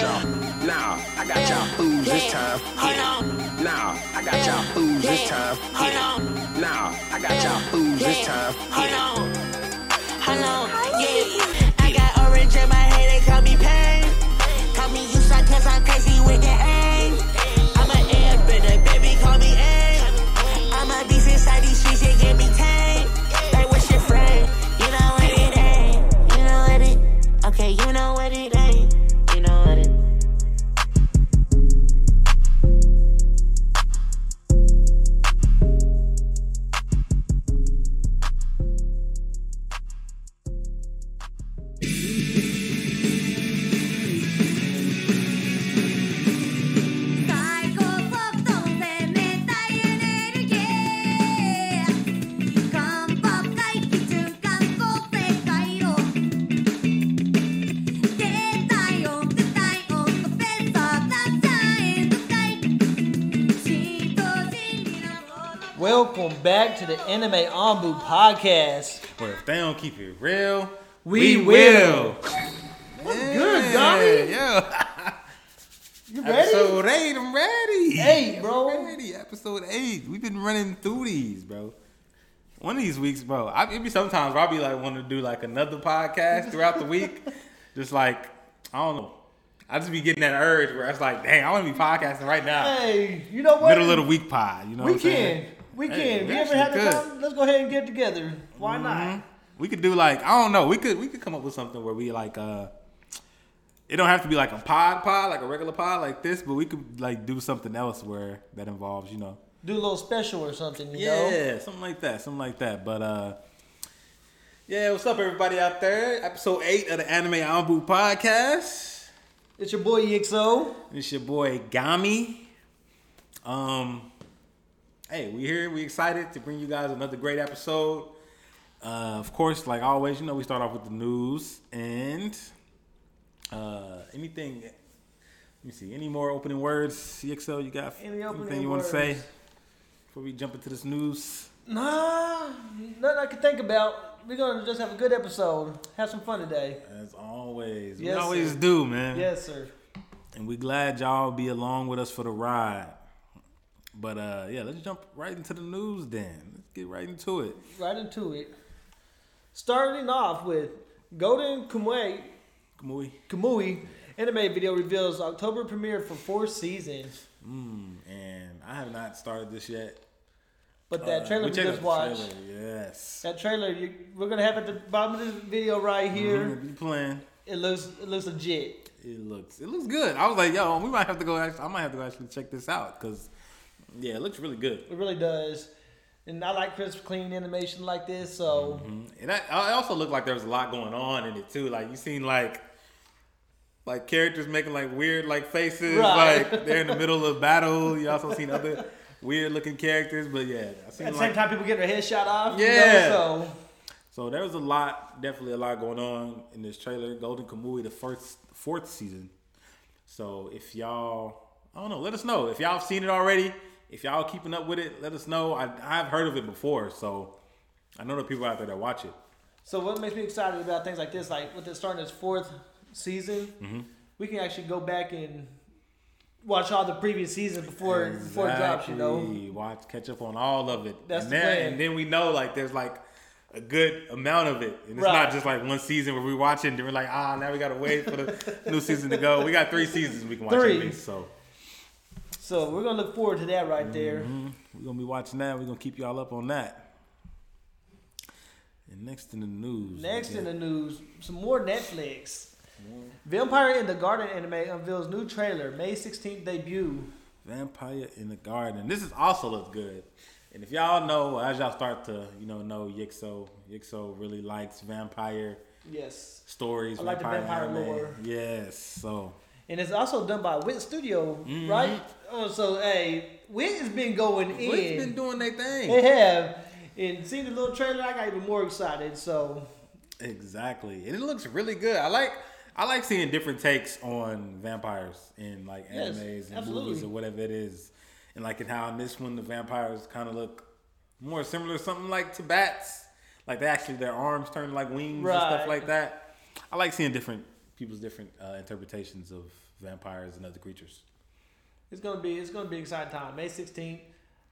got y'all. Nah, I got y'all fools this time. Hit it. Nah, I got y'all fools this time. Hit it. Nah, I got y'all fools this time. Hit it. Hold on, yeah. I got orange in my head, they call me pain. Call me you suck cause I'm crazy with the aim. Anime Anbu podcast. But if they don't keep it real, We will. What's good, Donnie? Yeah. You ready? Episode eight, I'm ready. Eight, bro. I'm ready. Episode eight. We've been running through these, bro. One of these weeks, bro. I it be sometimes where I'll be like wanting to do like another podcast throughout the week. Just like I don't know. I just be getting that urge where it's like, dang, I want to be podcasting right now. Hey, you know what? Middle of the week pod. You know we what I'm saying? We can. Hey, if we you ever have the time, let's go ahead and get together. Why Mhm. not? We could do like I don't know. We could we could come up with something where we like uh it don't have to be like a pod pod like a regular pod like this, but we could like do something else where that involves you know Do a little special or something, you know? yeah something like that something like that. But uh yeah, what's up everybody out there? Episode eight of the Anime Anbu podcast. It's your boy EXO. It's your boy Gami. Um, hey, we here. We excited to bring you guys another great episode. Uh, of course, like always, you know we start off with the news and uh, anything. Let me see. Any more opening words, CXL? You got Any anything you want to say before we jump into this news? Nah, nothing I can think about. We're gonna just have a good episode. Have some fun today. As always, Yes, we always sir. do, man. Yes, sir. And we glad y'all be along with us for the ride. But uh yeah, let's jump right into the news then. Let's get right into it. Right into it. Starting off with Golden Kamui Kamui. Kamui anime video reveals October premiere for four seasons. Mm, and I have not started this yet. But that Uh, trailer we just watched, trailer, Yes. that trailer you, we're gonna have at the bottom of this video right here. Mhm, Be playing. It looks it looks legit. It looks it looks good. I was like, yo, we might have to go. Actually, I might have to go actually check this out because yeah, it looks really good. It really does. And I like crisp, clean animation like this. So Mhm. And I, I also looked like there was a lot going on in it too. Like you seen like like characters making like weird like faces. Right. Like they're in the middle of battle. You also seen other weird looking characters. But yeah, I seen at the like same time, people getting their head shot off. you know, Yeah. so so there was a lot, definitely a lot going on in this trailer. Golden Kamui, the first fourth season. So if y'all, I don't know, let us know if y'all have seen it already. If y'all keeping up with it, let us know. I I've heard of it before, so I know the people out there that watch it. So what makes me excited about things like this, like with it starting its fourth season, Mm-hmm. we can actually go back and watch all the previous seasons before before it drops. You know, Watch, catch up on all of it. That's and the then, plan. And then we know like there's like a good amount of it, and it's Right. not just like one season where we watch it and we're like, ah, now we gotta wait for the new season to go. We got three seasons we can watch Three. at least. So so we're gonna look forward to that right there. mhm. we're gonna be watching that. We're gonna keep y'all up on that. And next in the news. Next in the news, some more Netflix. Vampire in the Garden anime unveils new trailer, May 16th debut. Vampire in the Garden. This is also looks good. And if y'all know, as y'all start to, you know, know Ykso, Ykso really likes vampire Yes. stories. I like the vampire anime. lore. Yes. So And it's also done by Wit Studio, Mhm. right? Oh, so hey, Wit has been going in. Wit's been doing their thing. They have. And seeing the little trailer, I got even more excited. So Exactly. And it looks really good. I like I like seeing different takes on vampires in like Yes, animes and absolutely. movies or whatever it is. And like in how in this one the vampires kind of look more similar something like to bats. Like they actually their arms turn like wings and stuff like that. I like seeing different people's different uh, interpretations of vampires and other creatures. It's gonna be it's gonna be an exciting time. May sixteenth.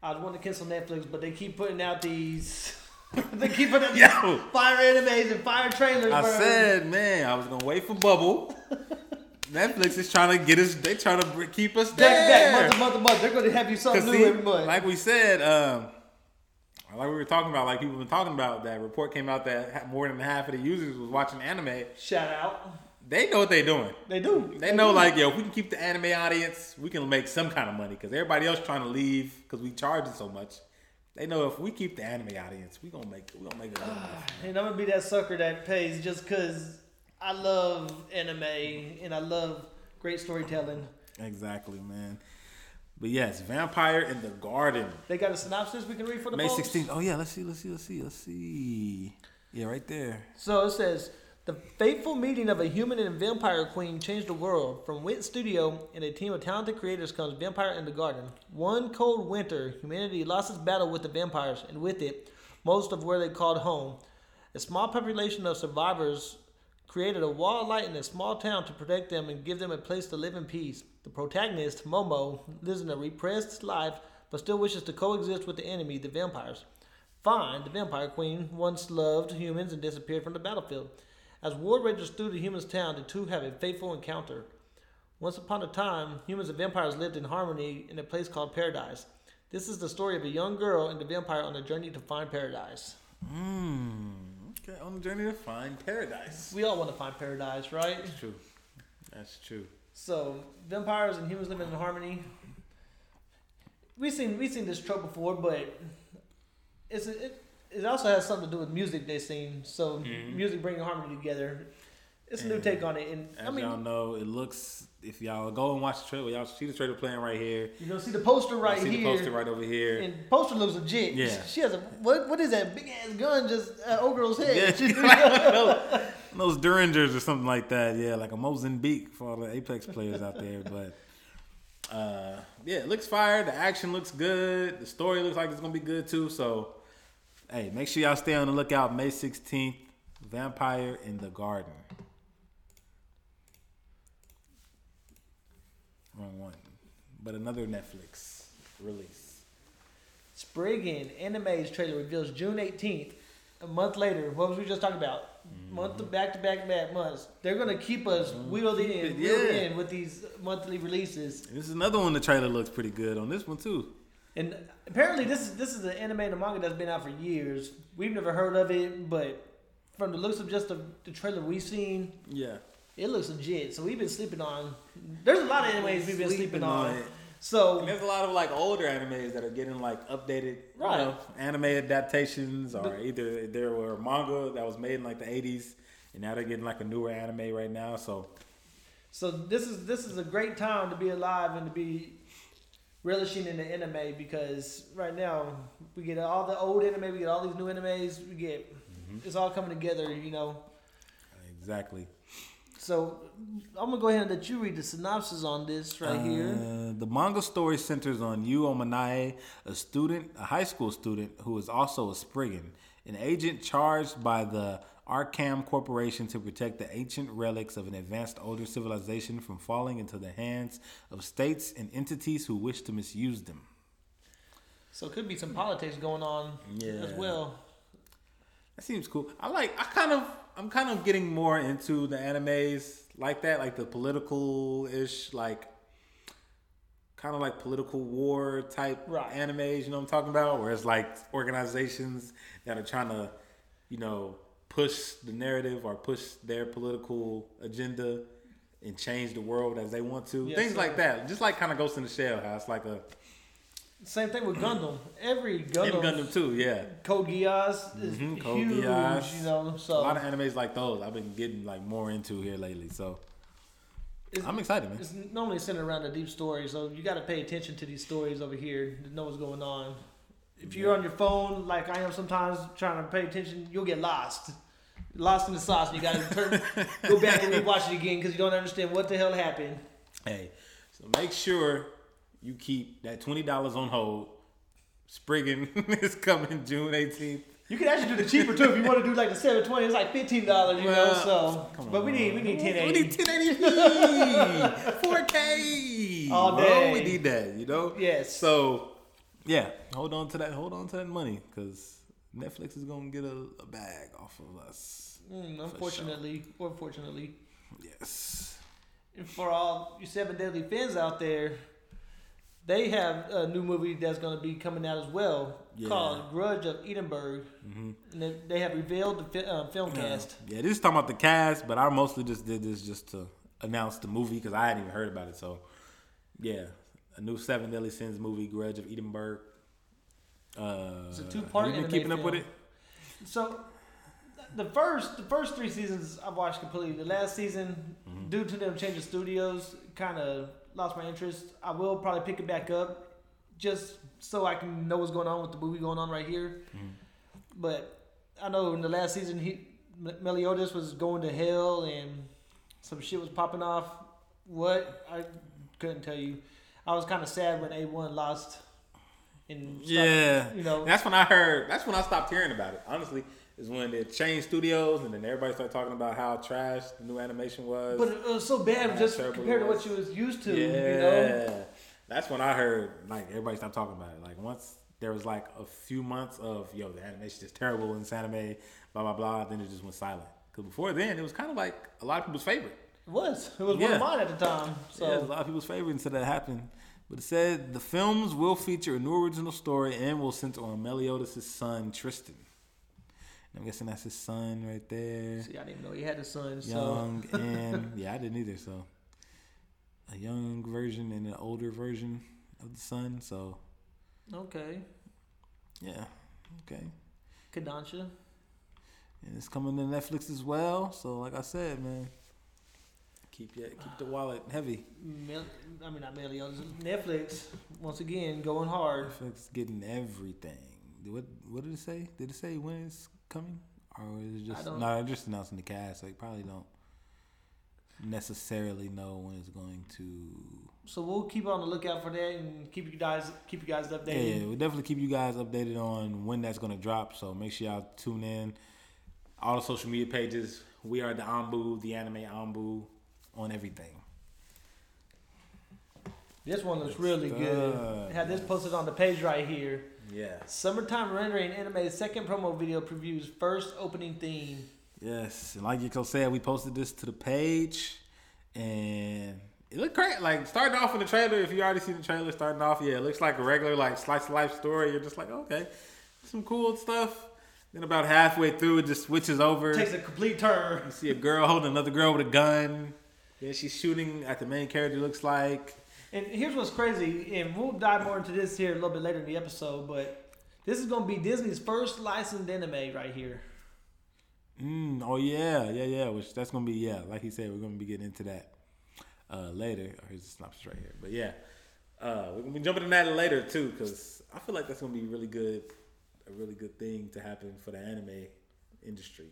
I was wanting to cancel Netflix, but they keep putting out these. they keep putting out Yo. fire animes and fire trailers. I bro. said, man, I was gonna wait for Bubble. Netflix is trying to get us. They trying to keep us back to back, there. month to month to month. They're gonna have you something new see, every month. like we said, um, like we were talking about, like people have been talking about, that report came out that more than half of the users was watching anime. Shout out. They know what they're doing. They do. They know, like, yo, if we can keep the anime audience, we can make some kind of money because everybody else trying to leave because we charging so much. They know if we keep the anime audience, we gonna make we gonna make it. And I'm gonna be that sucker that pays just cause I love anime and I love great storytelling. exactly, man. But yes, Vampire in the Garden, They got a synopsis we can read for the May? 16th. Oh yeah, let's see, let's see, let's see, let's see. Yeah, right there. So it says the fateful meeting of a human and vampire queen changed the world. From Wit Studio and a team of talented creators comes Vampire in the Garden. One cold winter, humanity lost its battle with the vampires, and with it, most of where they called home. A small population of survivors created a wall of light in a small town to protect them and give them a place to live in peace. The protagonist, Momo, lives in a repressed life but still wishes to coexist with the enemy, the vampires. Fine, the vampire queen, once loved humans and disappeared from the battlefield. As war rages through the humans' town, the two have a fateful encounter. Once upon a time, humans and vampires lived in harmony in a place called Paradise. This is the story of a young girl and the vampire on a journey to find paradise. Hmm. Okay, on the journey to find paradise. We all want to find paradise, right? That's true. That's true. So vampires and humans living in harmony. We've seen we've seen this trope before, but it's a, it it also has something to do with music they've seen. So music bringing harmony together. It's a new take on it, and I mean, y'all know, it looks. If y'all go and watch the trailer, y'all see the trailer playing right here. you're gonna see the poster right see here. the poster right over here. And poster looks legit. Yeah. She has a what? What is that big ass gun just at old girl's head? Yeah, those Derringers or something like that. Yeah, like a Mozambique for all the Apex players out there. But uh, yeah, it looks fire. The action looks good. The story looks like it's gonna be good too. So hey, make sure y'all stay on the lookout. May sixteenth, Vampire in the Garden. Wrong one, but another Netflix release. Spriggan Anime's trailer reveals June 18th. A month later, what was we just talking about? Month to back to back back months. They're gonna keep us mm-hmm. wheeled in, wheeled Yeah. in with these monthly releases. This is another one. The trailer looks pretty good on this one too. And apparently, this is this is an anime and a manga that's been out for years. We've never heard of it, but from the looks of just the, the trailer we've seen, Yeah. it looks legit. So we've been sleeping on. There's a lot of animes we've been sleeping, Sleeping on. it. So And there's a lot of like older animes that are getting like updated, Right. You know, anime adaptations, or either there were manga that was made in like the '80s, and now they're getting like a newer anime right now. So So this is this is a great time to be alive and to be relishing in the anime because right now we get all the old anime, we get all these new animes, we get it's all coming together, you know. exactly. So I'm gonna go ahead and let you read the synopsis on this right here. Uh, the manga story centers on Yu Ominae, a student, a high school student who is also a Spriggan, an agent charged by the ARCAM Corporation to protect the ancient relics of an advanced older civilization from falling into the hands of states and entities who wish to misuse them. So it could be some politics going on as well. That seems cool. I like. I kind of. I'm kind of getting more into the animes like that, like the political ish, like kind of like political war type Right. animes. You know what I'm talking about? Where it's like organizations that are trying to, you know, push the narrative or push their political agenda and change the world as they want to. Yes, Things sir. like that. Just like kind of Ghost in the Shell. How it's like a Same thing with Gundam. Every Gundam, and Gundam too. Yeah. Code Geass is Mhm, Code huge, Geass. you know. So A lot of animes like those I've been getting like more into here lately. So it's, I'm excited, man. it's normally centered around a deep story, so you got to pay attention to these stories over here to know what's going on. If you're on your phone, like I am sometimes, trying to pay attention, you'll get lost. Lost in the sauce, you got to turn, go back and rewatch it again because you don't understand what the hell happened. Hey, so make sure you keep that twenty dollars on hold. Spriggan is coming June 18th. You can actually do the cheaper too if you want to do like the seven twenty. It's like fifteen dollars, you Well, know. So, but we need we need ten We eighty. need 1080p, 4K. All bro. day. We need that, you know. Yes. So, yeah, hold on to that. Hold on to that money because Netflix is gonna get a, a bag off of us. Mm, unfortunately, or fortunately, Yes. and for all you seven deadly fans out there, they have a new movie that's going to be coming out as well Yeah. called Grudge of Edinburgh, and they, they have revealed the fi- uh, film cast. Yeah, this is talking about the cast, but I mostly just did this just to announce the movie because I hadn't even heard about it. So, yeah, a new Seven Deadly Sins movie, Grudge of Edinburgh. Uh, It's a two-part You been keeping up with it? So the first the first three seasons I've watched completely. The last season, Mm-hmm. due to them changing studios, kind of lost my interest. I will probably pick it back up just so I can know what's going on with the movie going on right here. Mm-hmm. But I know in the last season, he Meliodas was going to hell and some shit was popping off. What I couldn't tell you. I was kind of sad when A one lost. And stopped, Yeah, you know, that's when I heard. That's when I stopped hearing about it. Honestly, is when they changed studios and then everybody started talking about how trash the new animation was. But it was so bad just compared to what you was used to, yeah, you know? that's when I heard like everybody stopped talking about it. Like once there was like a few months of yo, the animation is terrible in this anime, blah blah blah. Then it just went silent. Because before then, it was kind of like a lot of people's favorite. It was. It was one of mine at the time. So yeah, it was a lot of people's favorite until that happened. But it said the films will feature a new original story and will center on Meliodas' son Tristan. I'm guessing that's his son right there. see, I didn't know he had a son. Young and yeah, I didn't either. So a young version and an older version of the son. So So okay, yeah, okay. Kodansha. And it's coming to Netflix as well. So like I said, man, keep your keep the wallet heavy. Mel- I mean, not Meliodas. Netflix once again going hard. Netflix getting everything. What what did it say? Did it say when it's coming, or is it just no? they're just announcing the cast. So you probably don't necessarily know when it's going to. So we'll keep on the lookout for that and keep you guys keep you guys Yeah, updated. yeah, we'll definitely keep you guys updated on when that's going to drop. So make sure y'all tune in. All the social media pages. We are the Anbu, the anime Anbu, on everything. This one looks really good. good. Had this posted on the page right here. Yeah. Summertime rendering animated second promo video previews first opening theme. Yes, and like Yiko said, we posted this to the page, and it looked great. Like starting off in the trailer, if you already see the trailer, starting off, yeah, it looks like a regular like slice of life story. You're just like, okay, some cool stuff. Then about halfway through, it just switches over. Takes a complete turn. You see a girl holding another girl with a gun. Then she's shooting at the main character. Looks like And here's what's crazy, and we'll dive more into this here a little bit later in the episode, but this is going to be Disney's first licensed anime right here. Mm, oh yeah, yeah, yeah. Which that's gonna be yeah. Like he said, we're gonna be getting into that uh, later. Here's the synopsis right here. But yeah, uh, we're gonna be jumping in that later too, because I feel like that's gonna be really good, a really good thing to happen for the anime industry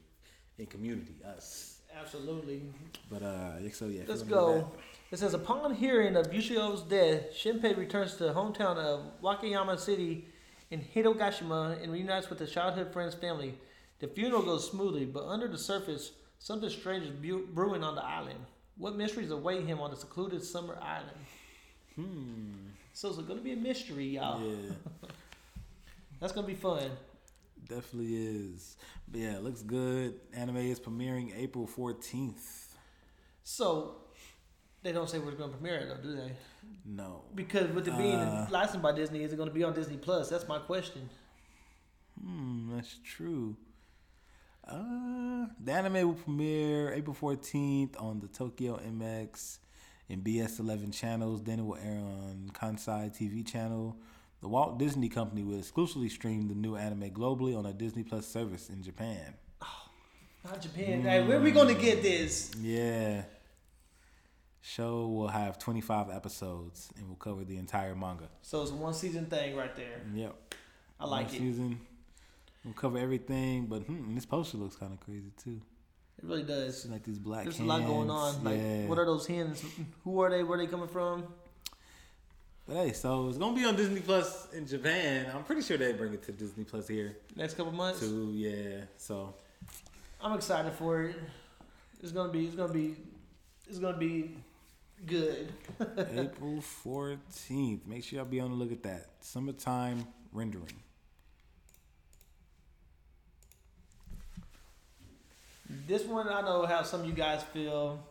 and community, us. Absolutely. But uh, so yeah. Let's you wanna do go. It says, upon hearing of Ushio's death, Shinpei returns to the hometown of Wakayama City in Hitogashima and reunites with his childhood friend's family. The funeral goes smoothly, but under the surface, something strange is bu- brewing on the island. What mysteries await him on the secluded summer island? Hmm. So it's going to be a mystery, y'all. Yeah, That's going to be fun. Definitely is. But yeah, it looks good. Anime is premiering April fourteenth. So they don't say where it's going to premiere, though, do they? No. Because with it being Uh. licensed by Disney, is it going to be on Disney Plus? That's my question. Hmm, that's true. Uh, the anime will premiere April 14th on the Tokyo MX and BS11 channels. Then it will air on Kansai TV channel. The Walt Disney Company will exclusively stream the new anime globally on a Disney Plus service in Japan. Not Japan. Hey, where are we going to get this? Yeah. Show will have 25 episodes and will cover the entire manga. So it's a one season thing right there. Yep. I like One it. Season. We'll cover everything, but hmm, this poster looks kind of crazy too. It really does. Like these black There's a lot going on. Like, yeah. what are those hens? Who are they? Where are they coming from? But hey, so it's gonna be on Disney Plus in Japan. I'm pretty sure they bring it to Disney Plus here Next couple months. too. Yeah. So I'm excited for it. It's gonna be. It's gonna be. It's gonna be good. April 14th. Make sure y'all be on the look at that. Summertime rendering. This one, I know how some of you guys feel.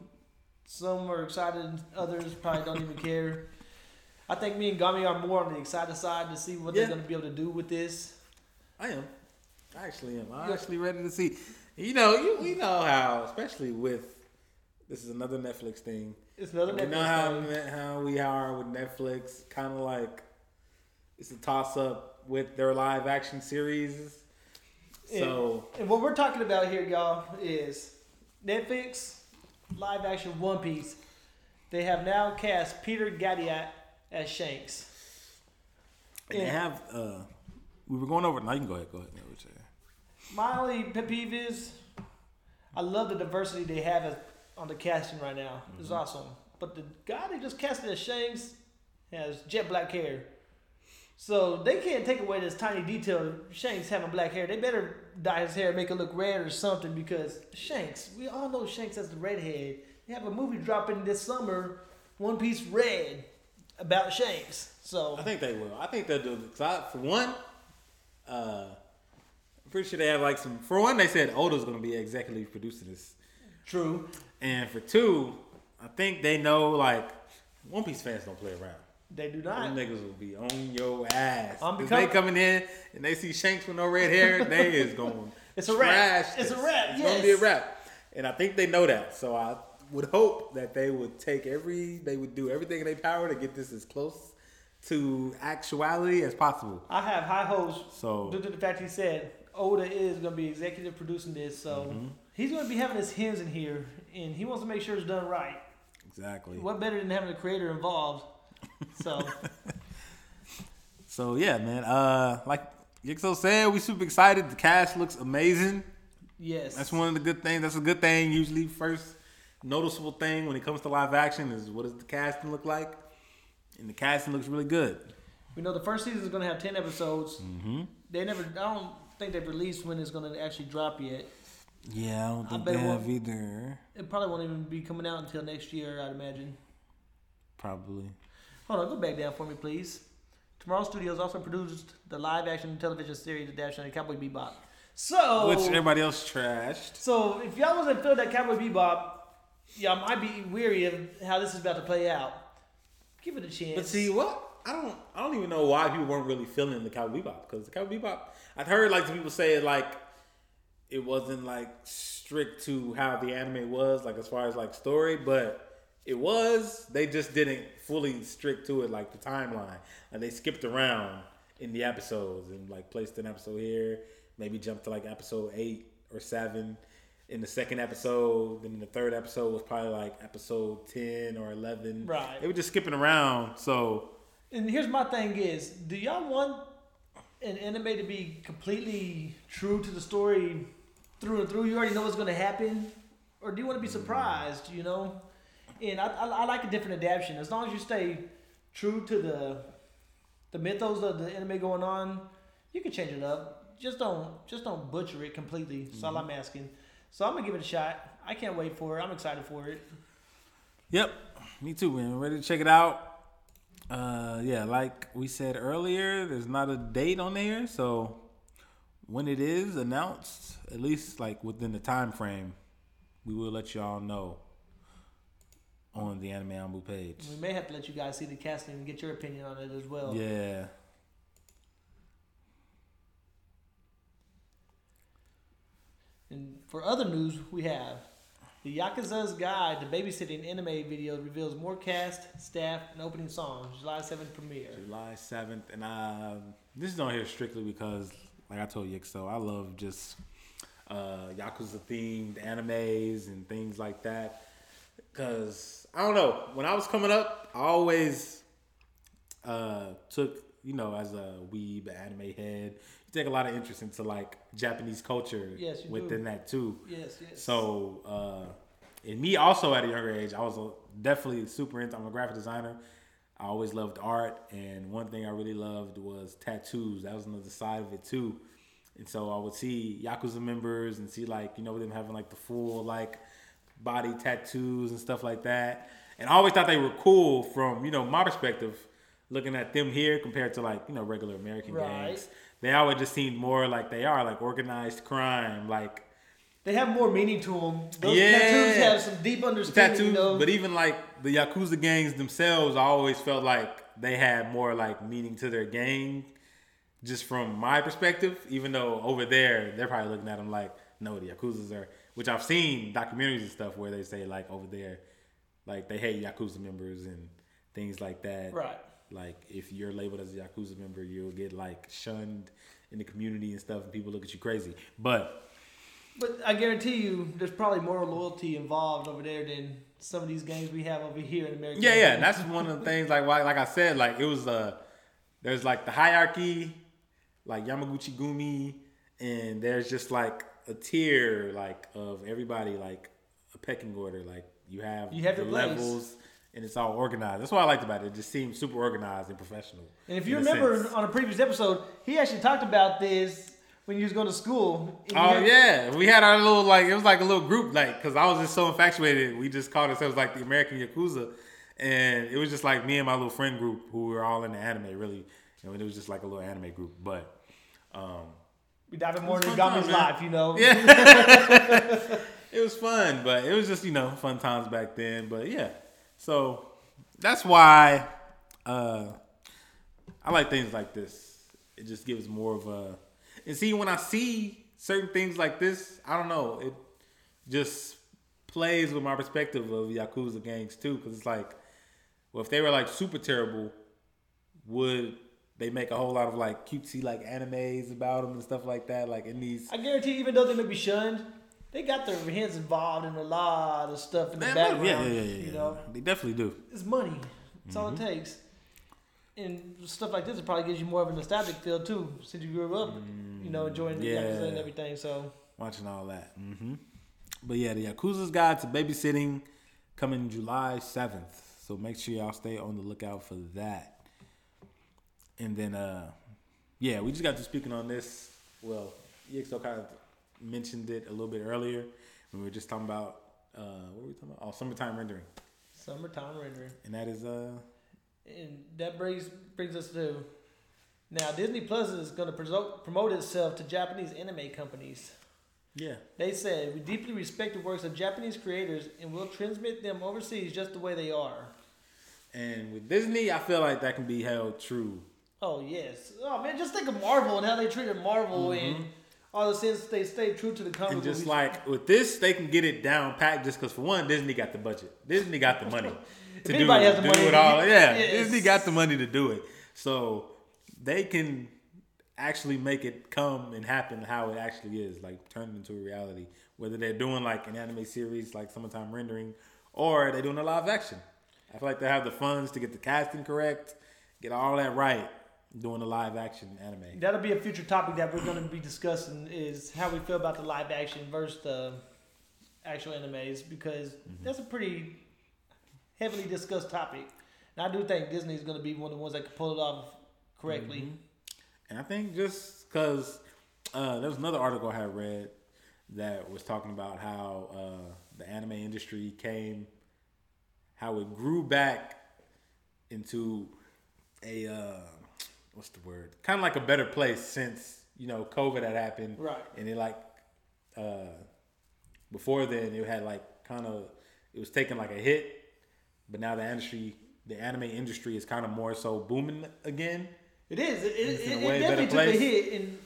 Some are excited, others probably don't even care. I think me and Gami are more on the excited side to see what Yeah. they're going to be able to do with this. I am. I actually am. I'm Yeah. actually ready to see. You know, you we know how, especially with this is another Netflix thing. It's another We Netflix You know how thing. how we are with Netflix. Kind of like it's a toss up with their live action series. So And what we're talking about here, y'all, is Netflix live action One Piece. They have now cast Peter Gadiot as Shanks. and they have. uh We were going over. Now you can go ahead. Go ahead. My only pet peeve is I love the diversity they have on the casting right now. It's awesome. But the guy they just casted as Shanks has jet black hair. So they can't take away this tiny detail of Shanks having black hair. They better dye his hair, make it look red or something because Shanks, we all know Shanks as the redhead. They have a movie dropping this summer, One Piece Red, about Shanks. So I think they will. I think they'll do it. I, for one, uh, I'm pretty sure they have like some. For one, they said Oda's going to be executive producing this, true. and for two, I think they know like One Piece fans don't play around. They do not. Them niggas will be on your ass. I'm if they coming in and they see Shanks with no red hair, they is going. It's a wrap. trash It's a this. wrap, It's gonna be a yes. wrap, and I think they know that. So I would hope that they would take every, they would do everything in their power to get this as close to actuality as possible. I have high hopes So- due to the fact he said Oda is going to be executive producing this, so Mm-hmm. he's going to be having his hands in here, and he wants to make sure it's done right. Exactly. What better than having the creator involved? So So yeah, man. Uh, like Ykso said, we super excited. The cast looks amazing. yes, That's one of the good things. That's a good thing. Usually, first noticeable thing when it comes to live action is what does the casting look like, and the casting looks really good. we know the first season is going to have ten episodes. Mm-hmm. They never, I don't think they've released when it's going to actually drop yet. Yeah, I don't think bet they it have either. It probably won't even be coming out until next year, I'd imagine. Probably. Hold on, go back down for me, please. Tomorrow Studios also produced the live action television series The Dash and Cowboy Bebop. So, Which everybody else trashed. So if y'all wasn't feeling that Cowboy Bebop, y'all might be weary of how this is about to play out. Give it a chance. But see what? I don't. I don't even know why people weren't really feeling the Cowboy Bebop because the Cowboy Bebop. I've heard like some people say it like it wasn't like strict to how the anime was, like as far as like story, but it was. They just didn't fully strict to it, like the timeline, and they skipped around in the episodes and like placed an episode here, maybe jumped to like episode eight or seven. In the second episode, then in the third episode was probably like episode ten or eleven. Right. They were just skipping around, so and here's my thing: is do y'all want an anime to be completely true to the story through and through? You already know what's going to happen, or do you want to be mm-hmm. surprised? You know, and I, I, I like a different adaptation as long as you stay true to the the mythos of the anime going on. You can change it up. Just don't just don't butcher it completely. That's all mm-hmm. I'm asking. So I'm gonna give it a shot. I can't wait for it. I'm excited for it. Yep, me too, man. Ready to check it out. Uh, yeah, like we said earlier, there's not a date on there, so when it is announced, at least like within the time frame, we will let y'all know on the Anime Anbu page. We may have to let you guys see the casting and get your opinion on it as well. Yeah. And for other news, we have the Yakuza's Guide to Babysitting Anime video reveals more cast, staff, and opening songs. July 7th premiere. July 7th. And uh, this is on here strictly because, like I told Ykso, I love just uh, Yakuza themed animes and things like that. Because, I don't know, when I was coming up, I always uh, took, you know, as a weeb anime head, take a lot of interest into like Japanese culture Yes, you do. within that too. Yes, yes. So, uh, and me also at a younger age, I was definitely super into. I'm a graphic designer. I always loved art, and one thing I really loved was tattoos. That was another side of it too. And so I would see Yakuza members and see like, you know, them having like the full like body tattoos and stuff like that. And I always thought they were cool from, you know, my perspective, looking at them here compared to like, you know, regular American Right. gangs. They always just seemed more like they are, like organized crime, like They have more meaning to them. Those Yeah. tattoos have some deep understanding. tattoos. know? But even like the Yakuza gangs themselves, I always felt like they had more like meaning to their gang, just from my perspective. Even though over there, they're probably looking at them like, no, the Yakuza's are. Which I've seen documentaries and stuff where they say like over there, like they hate Yakuza members and things like that. Right. Like if you're labeled as a Yakuza member, you'll get like shunned in the community and stuff, and people look at you crazy. But But I guarantee you, there's probably more loyalty involved over there than some of these games we have over here in America. Yeah, yeah, and that's one of the things. Like, like, like I said, like it was uh there's like the hierarchy, like Yamaguchi Gumi, and there's just like a tier like of everybody, like a pecking order. Like you have You have the levels. place. And it's all organized. That's what I liked about it. It just seemed super organized and professional. And if you remember sense. on a previous episode, he actually talked about this when he was going to school. Oh he- yeah, we had our little like it was like a little group like because I was just so infatuated. We just called ourselves like the American Yakuza, and it was just like me and my little friend group who were all in the anime. Really, and it was just like a little anime group. But um, We dive in more into Gami's life, you know. yeah, it was fun, but it was just you know fun times back then. But yeah, so that's why uh, I like things like this. It just gives more of a and see when I see certain things like this, I don't know, it just plays with my perspective of Yakuza gangs too, because it's like, well, if they were like super terrible, would they make a whole lot of like cutesy like animes about them and stuff like that, like in these I guarantee, even though they may be shunned, they got their hands involved in a lot of stuff in the background. yeah, yeah, yeah, yeah, You know, They definitely do. it's money. That's all Mm-hmm. it takes. And stuff like this, it probably gives you more of a nostalgic feel too, since you grew up, you know, enjoying the Mm, yeah. Yakuza and everything. So Watching all that. hmm But yeah, the Yakuza's Guide to Babysitting coming July 7th. So make sure y'all stay on the lookout for that. And then, uh, yeah, we just got to speaking on this. Well, EXO kind of mentioned it a little bit earlier when we were just talking about, uh, what were we talking about? Oh, summertime rendering. summertime rendering. And that is, uh, And that brings brings us to now Disney Plus is going to promote promote itself to Japanese anime companies. yeah. They said we deeply respect the works of Japanese creators and will transmit them overseas just the way they are. And with Disney, I feel like that can be held true. Oh yes. Oh man, just think of Marvel and how they treated Marvel and all the sense they stay true to the comic. And just movies. like with this, they can get it down packed just because for one, Disney got the budget. Disney got the money to do, anybody has the do money, it all. Yeah. Disney got the money to do it. So they can actually make it come and happen how it actually is, like turn it into a reality. Whether they're doing like an anime series like Summertime Rendering or they're doing a live action. I feel like they have the funds to get the casting correct, get all that right, doing a live action anime. That'll be a future topic that we're going to be discussing is how we feel about the live action versus the actual animes because Mm-hmm. that's a pretty heavily discussed topic. And I do think Disney is going to be one of the ones that can pull it off correctly. Mm-hmm. And I think just because uh, there was another article I had read that was talking about how uh, the anime industry came, how it grew back into a uh, what's the word? Kind of like a better place since you know COVID had happened, Right. And it like uh, before then it had like kind of it was taking like a hit, but now the industry, the anime industry is kind of more so booming again. It is. It, it, It's it, a it definitely took a hit, and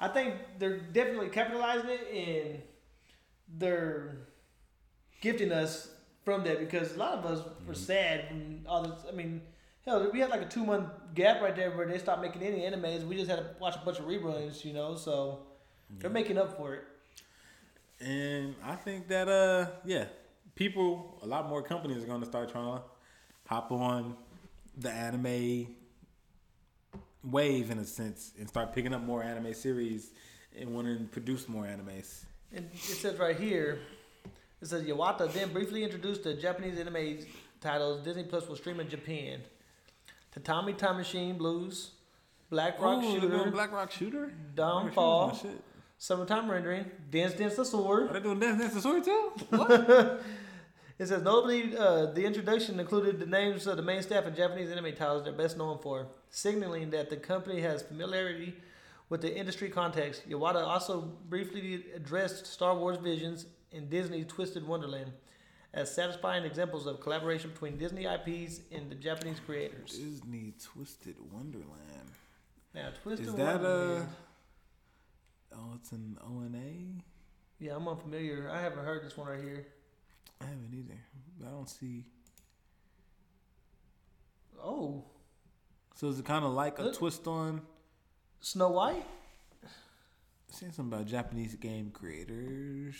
I think they're definitely capitalizing it, and they're gifting us from that because a lot of us were Mm-hmm. sad when all this. I mean, hell, we had like a two month gap right there where they stopped making any animes. We just had to watch a bunch of reruns, you know. So they're making up for it. And I think that uh yeah, people a lot more companies are gonna start trying to hop on the anime wave in a sense and start picking up more anime series and wanting to produce more animes. And it says right here, it says Yawata then briefly introduced the Japanese anime titles Disney Plus will stream in Japan. Tatami Time Machine Blues, Black Rock Ooh, Shooter, Black Rock Shooter. Dawn Fall. Summertime Rendering, Dance Dance Danseur. Are they doing Dance Dance Danseur too? What? It says notably, uh, the introduction included the names of the main staff of Japanese anime titles they're best known for, signaling that the company has familiarity with the industry context. Yawada also briefly addressed Star Wars visions in Disney's Twisted Wonderland as satisfying examples of collaboration between Disney IPs and the Japanese creators. Disney Twisted Wonderland. Now, Twisted Is that uh Wonderland. Oh, it's an O N A. Yeah, I'm unfamiliar. I haven't heard this one right here. I haven't either. I don't see. Oh, So is it kind of like a twist on? Snow White? Saying something about Japanese game creators.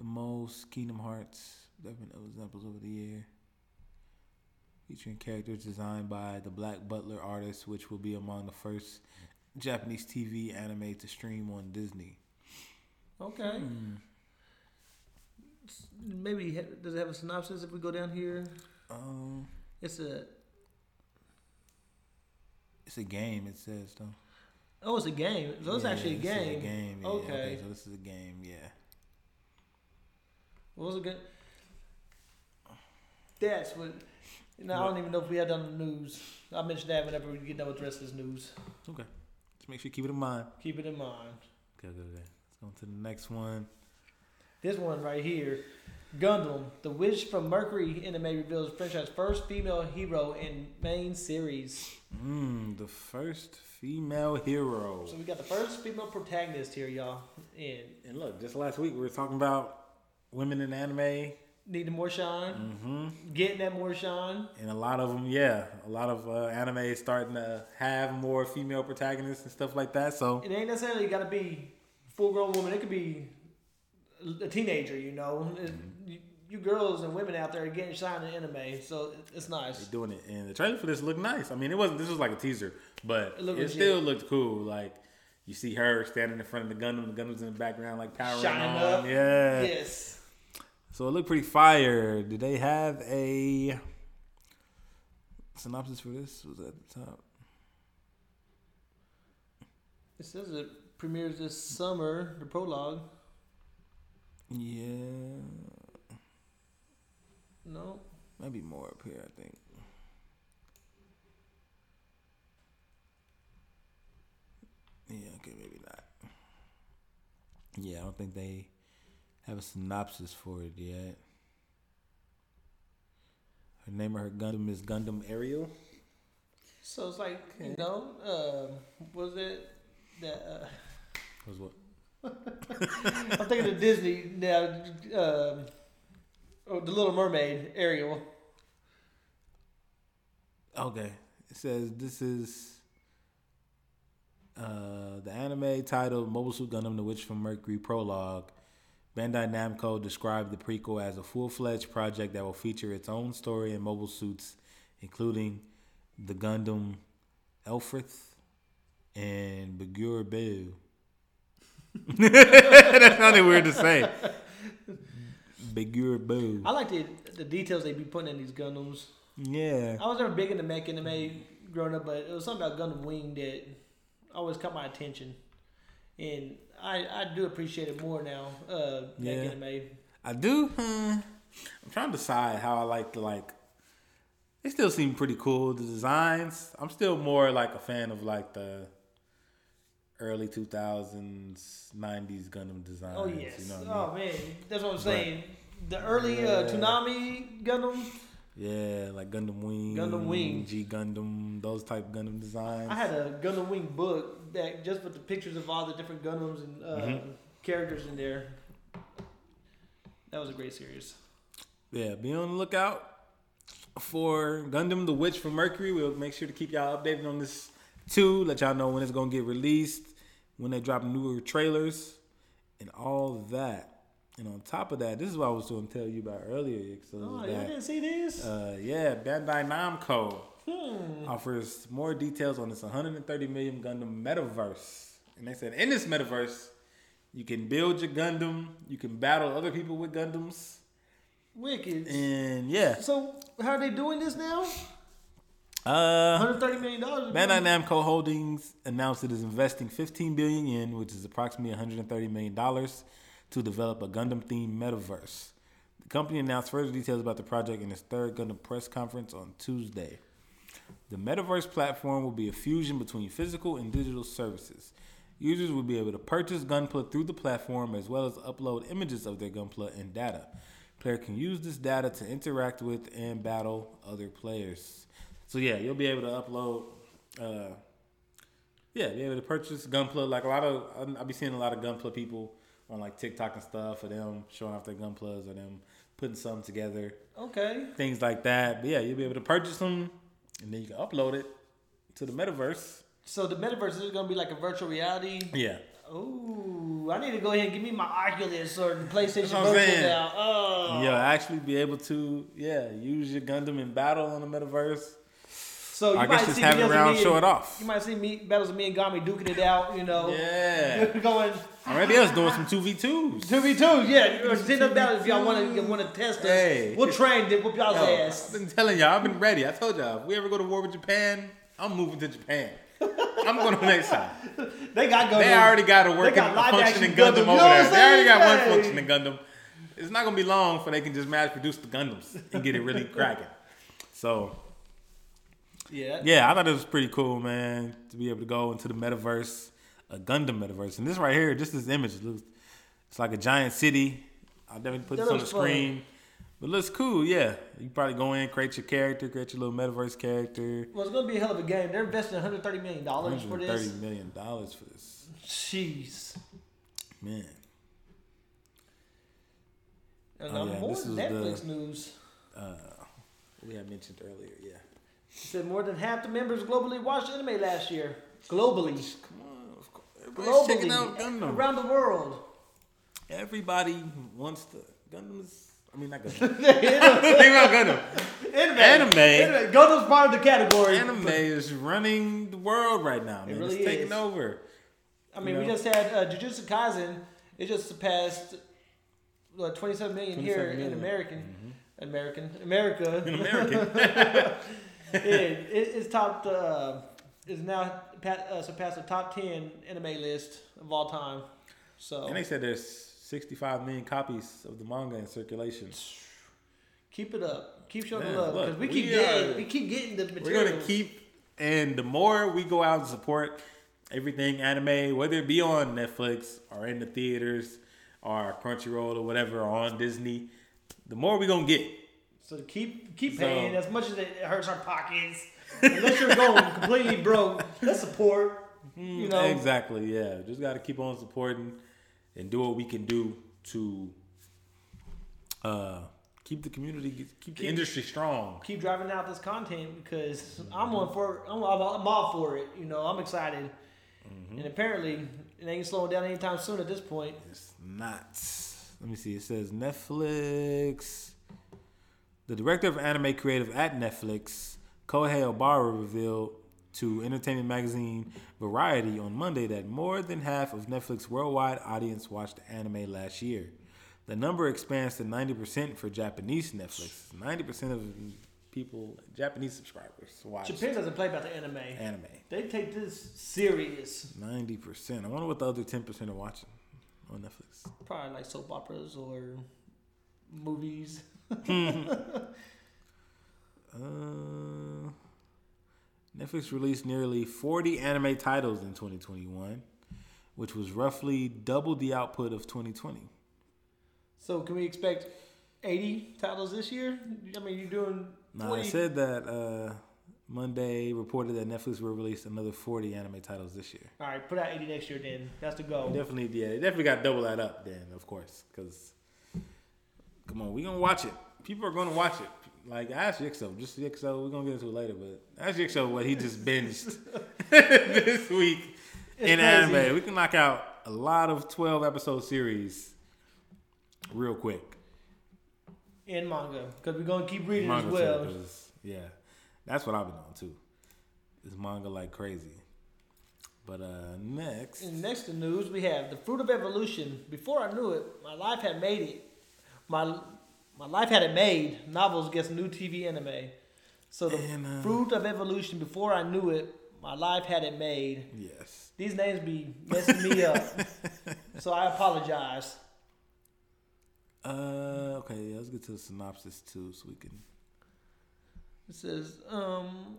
The most Kingdom Hearts. There have been other examples over the year. Featuring characters designed by the Black Butler artist, which will be among the first Japanese TV anime to stream on Disney. Okay. Hmm. Maybe does it have a synopsis if we go down here? Um, It's a it's a game. It says though. oh, it's a game. So it's Yeah, actually a this is game. game. Yeah, Okay. So this is a game. Yeah. What was it good? That's what. Now I don't even know if we had done the news. I mentioned that whenever we get done with the rest of this news. Okay. Just make sure you keep it in mind. Keep it in mind. Okay, okay, okay. Let's go on to the next one. This one right here, Gundam, the Witch from Mercury anime reveals franchise first female hero in main series. Mm, the first female hero. So we got the first female protagonist here, y'all. And And look, just last week we were talking about women in anime, needing more shine, mm-hmm. getting that more shine. and a lot of them, yeah, a lot of uh, anime is starting to have more female protagonists and stuff like that. So It ain't necessarily got to be full grown woman. It could be a teenager. You know, It- you, you girls and women out there are getting shine in anime, so it's nice. they're doing it, and the trailer for this looked nice. I mean, it wasn't. This was like a teaser, but It it, looked still looked cool. Like you see her standing in front of the Gundam, the Gundam's in the background, like powering Shining on. up. Yeah. Yes. So it looked pretty fire. Did they have a synopsis for this? Was at the top? It says it premieres this summer. The prologue. Yeah, No. maybe more up here. I think. Yeah. Okay. Maybe not. Yeah, I don't think they have a synopsis for it yet. Her name of her Gundam is Gundam Aerial. So it's like you know, uh, was it that? Uh, Was what? I'm thinking of Disney now. Um, oh, the Little Mermaid, Ariel. Okay. It says this is uh, the anime titled Mobile Suit Gundam The Witch from Mercury Prologue. Bandai Namco described the prequel as a full fledged project that will feature its own story and mobile suits, including the Gundam Lfrith and Beguir-Beu. that sounded weird to say. Beguir-Beu. I like the the details they be putting in these Gundams. Yeah. I was never big into mech anime growing up, but it was something about Gundam Wing that always caught my attention, and I I do appreciate it more now. Uh, Yeah. anime. I do. Hmm. I'm trying to decide how I like to like. They still seem pretty cool. The designs. I'm still more like a fan of like the early 2000s, 90s Gundam designs. Oh yes. You know what I oh mean? man, that's what I'm saying. The early uh, Yeah. Toonami Gundam. Yeah, like Gundam Wing, Gundam Wing. G Gundam, those type Gundam designs. I had a Gundam Wing book that just with the pictures of all the different Gundams and uh, Mm-hmm. characters in there. That was a great series. Yeah, be on the lookout for Gundam the Witch from Mercury. We'll make sure to keep y'all updated on this too. Let y'all know when it's gonna get released, when they drop newer trailers, and all that. And on top of that, this is what I was going to tell you about earlier. Oh, that, you didn't see this? uh, yeah, Bandai Namco offers more details on this 130 million Gundam metaverse. And they said in this metaverse, you can build your Gundam, you can battle other people with Gundams, Wicked. and yeah, So how are they doing this now? Uh, 130 million dollars. Bandai Namco Holdings announced it is investing 15 billion yen, which is approximately 130 million dollars, to develop a Gundam-themed metaverse. The company announced further details about the project in its third Gundam press conference on Tuesday. The metaverse platform will be a fusion between physical and digital services. Users will be able to purchase Gunpla through the platform as well as upload images of their Gunpla and data. Player can use this data to interact with and battle other players. So yeah, you'll be able to upload. Uh, yeah, be able to purchase Gunpla. Like a lot of, I'll be seeing a lot of Gunpla people on like TikTok and stuff, of them showing off their gun Gunplas or them putting something together, Okay. things like that. But yeah, you'll be able to purchase them, and then you can upload it to the metaverse. So the metaverse is gonna be like a virtual reality. Yeah, Ooh, I need to go ahead and give me my Oculus or the PlayStation I'm virtual saying. now. Oh. you'll actually be able to yeah use your Gundam in battle on the metaverse. So you I might guess just see have it around, me it off. You might see me battles of me and Gami duking it out. You know. Yeah, going already else doing some two v twos. two v two. Yeah. Or send up battles if y'all want to want to test us. Hey. We'll train. Then whoop y'all's Yo, I've been telling y'all, I've been ready. I told y'all, if we ever go to war with Japan, I'm moving to Japan. I'm going on their side. They got going. They already got a working, got functioning Gundam Gundam, over there. They already got one functioning Gundam. It's not gonna be long before they can just mass produce the Gundams and get it really cracking. So Yeah. yeah, I thought it was pretty cool, man, to be able to go into the metaverse, a Gundam metaverse. And this right here, just this image looks, it's like a giant city. I'll definitely put That this on the fun. screen. But it looks cool, yeah. You probably go in, create your character, create your little metaverse character. Well, it's gonna be a hell of a game. They're investing 130 million dollars for this. $130 million for this. Jeez. Man. And Oh, um, yeah, more this is Netflix the- news. We had mentioned earlier, yeah. Said more than half the members globally watched anime last year. Globally. Come on, of course. Everybody's Globally. checking out Gundam. Around the world. Everybody wants to Gundams. I mean, not Gundam. Think about Gundam. Anime. Anime. Anime. Gundam's part of the category. Anime is running the world right now, man. really it's taking is. over. I mean, you we just had uh, Jujutsu Kaisen. It just surpassed what, 27 million here 27 in million. American. American. America. In American. it, it, it's topped. Uh, is now uh, surpassed the top 10 anime list of all time. So and they said there's 65 million copies of the manga in circulation. keep it up. Keep showing Man, the love because we we keep getting we keep getting the We're material. gonna keep, and the more we go out and support everything anime, whether it be on Netflix or in the theaters or Crunchyroll or whatever, or on Disney, the more we gonna get. So keep keep So- paying as much as it hurts our pockets. Unless you're going completely broke, let's support. You know, exactly. Yeah, just got to keep on supporting and do what we can do to uh, keep the community, keep the industry strong. keep driving out this content because I'm on for I'm, I'm, I'm all for it. You know, I'm excited, Mm-hmm. and apparently it ain't slowing down anytime soon at this point. It's not. Let me see. It says Netflix. The director of anime creative at Netflix, Kohei Obara, revealed to entertainment magazine Variety on Monday that more than half of Netflix worldwide audience watched anime last year. The number expands to 90% for Japanese Netflix. 90% of people, Japanese subscribers, watch Japan doesn't play about the anime. anime. They take this serious. 90%. I wonder what the other 10% are watching on Netflix. Probably like soap operas or movies. Uh, Netflix released nearly 40 anime titles in 2021, which was roughly double the output of 2020. So can we expect 80 titles this year? I mean, you're doing. 40 I said that uh, Monday reported that Netflix will release another 40 anime titles this year. All right, put out 80 next year then. That's the goal. Definitely, yeah, they definitely got double that up then, of course, because come on, we gonna watch it. People are gonna watch it. Like ask Ykso, just Ykso. We're gonna get into it later, but ask Ykso what he just binged this week in crazy. anime. We can knock out a lot of 12 episode series real quick. In manga, because we're gonna keep reading Manga as well. too, yeah, that's what I've been on too. Is manga like crazy. But uh next, And next to news, we have the fruit of evolution. Before I knew it, my life had made it. My my life had it made. Novels gets new TV anime. So the And, uh, fruit of evolution. Before I knew it, my life had it made. Yes. These names be messing me up. So I apologize. Uh, okay, yeah, let's get to the synopsis too, so we can. It says, um,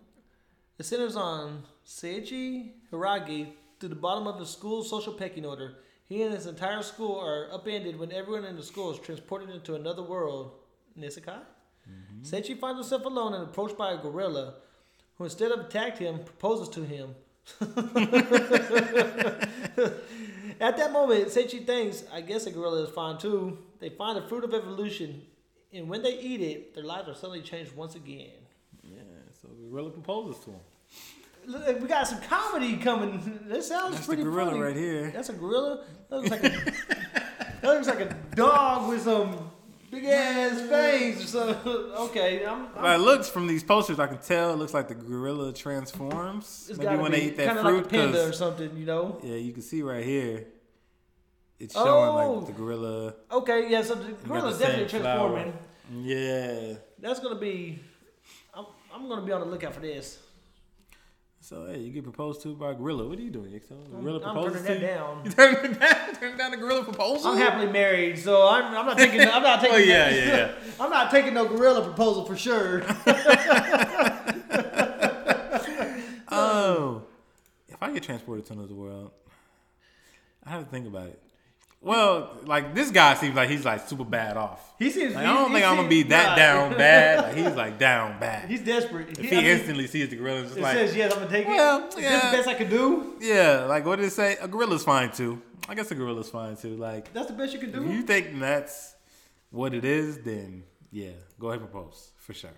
it centers on Seiichi Hiiragi through the bottom of the school's social pecking order. He and his entire school are upended when everyone in the school is transported into another world. Nisekai? Mm-hmm. Seiichi finds himself alone and approached by a gorilla, who instead of attacking him, proposes to him. At that moment, Seiichi thinks, I guess a gorilla is fine too. They find the fruit of evolution, and when they eat it, their lives are suddenly changed once again. Yeah, so the gorilla proposes to him. We got some comedy coming. This sounds pretty good. That's the pretty gorilla funny. right here. That's a gorilla. That looks like a, that looks like a dog with some big ass fangs or something. Okay, I'm. I'm By looks from these posters, I can tell it looks like the gorilla transforms. it's Maybe when be they eat that fruit, like a panda or something, you know. yeah, you can see right here. It's showing Oh. like the gorilla. Okay, yeah. So the gorilla's definitely same flower. transforming. Yeah. That's gonna be. I'm, I'm gonna be on the lookout for this. So hey, you get proposed to by a gorilla. What are you doing? The gorilla I'm turning to that you? down. You turning it down? Turning down the gorilla proposal? I'm happily married, so I'm, I'm not taking. I'm not taking. Oh yeah, yeah, yeah. I'm not taking no gorilla proposal for sure. Oh, if I get transported to another world, I have to think about it. Well, like this guy seems like he's like super bad off. He seems. Like, he- I don't think I'm gonna be that right. down bad. Like he's like down bad. He's desperate. if He- he I mean, instantly sees the gorilla, just like says yes, I'm gonna take Well, it. Is this yeah. the best I could do? yeah, like what did it say? A gorilla's fine too. I guess a gorilla's fine too. Like That's the best you can do. if you think that's what it is, then yeah, go ahead and propose for sure.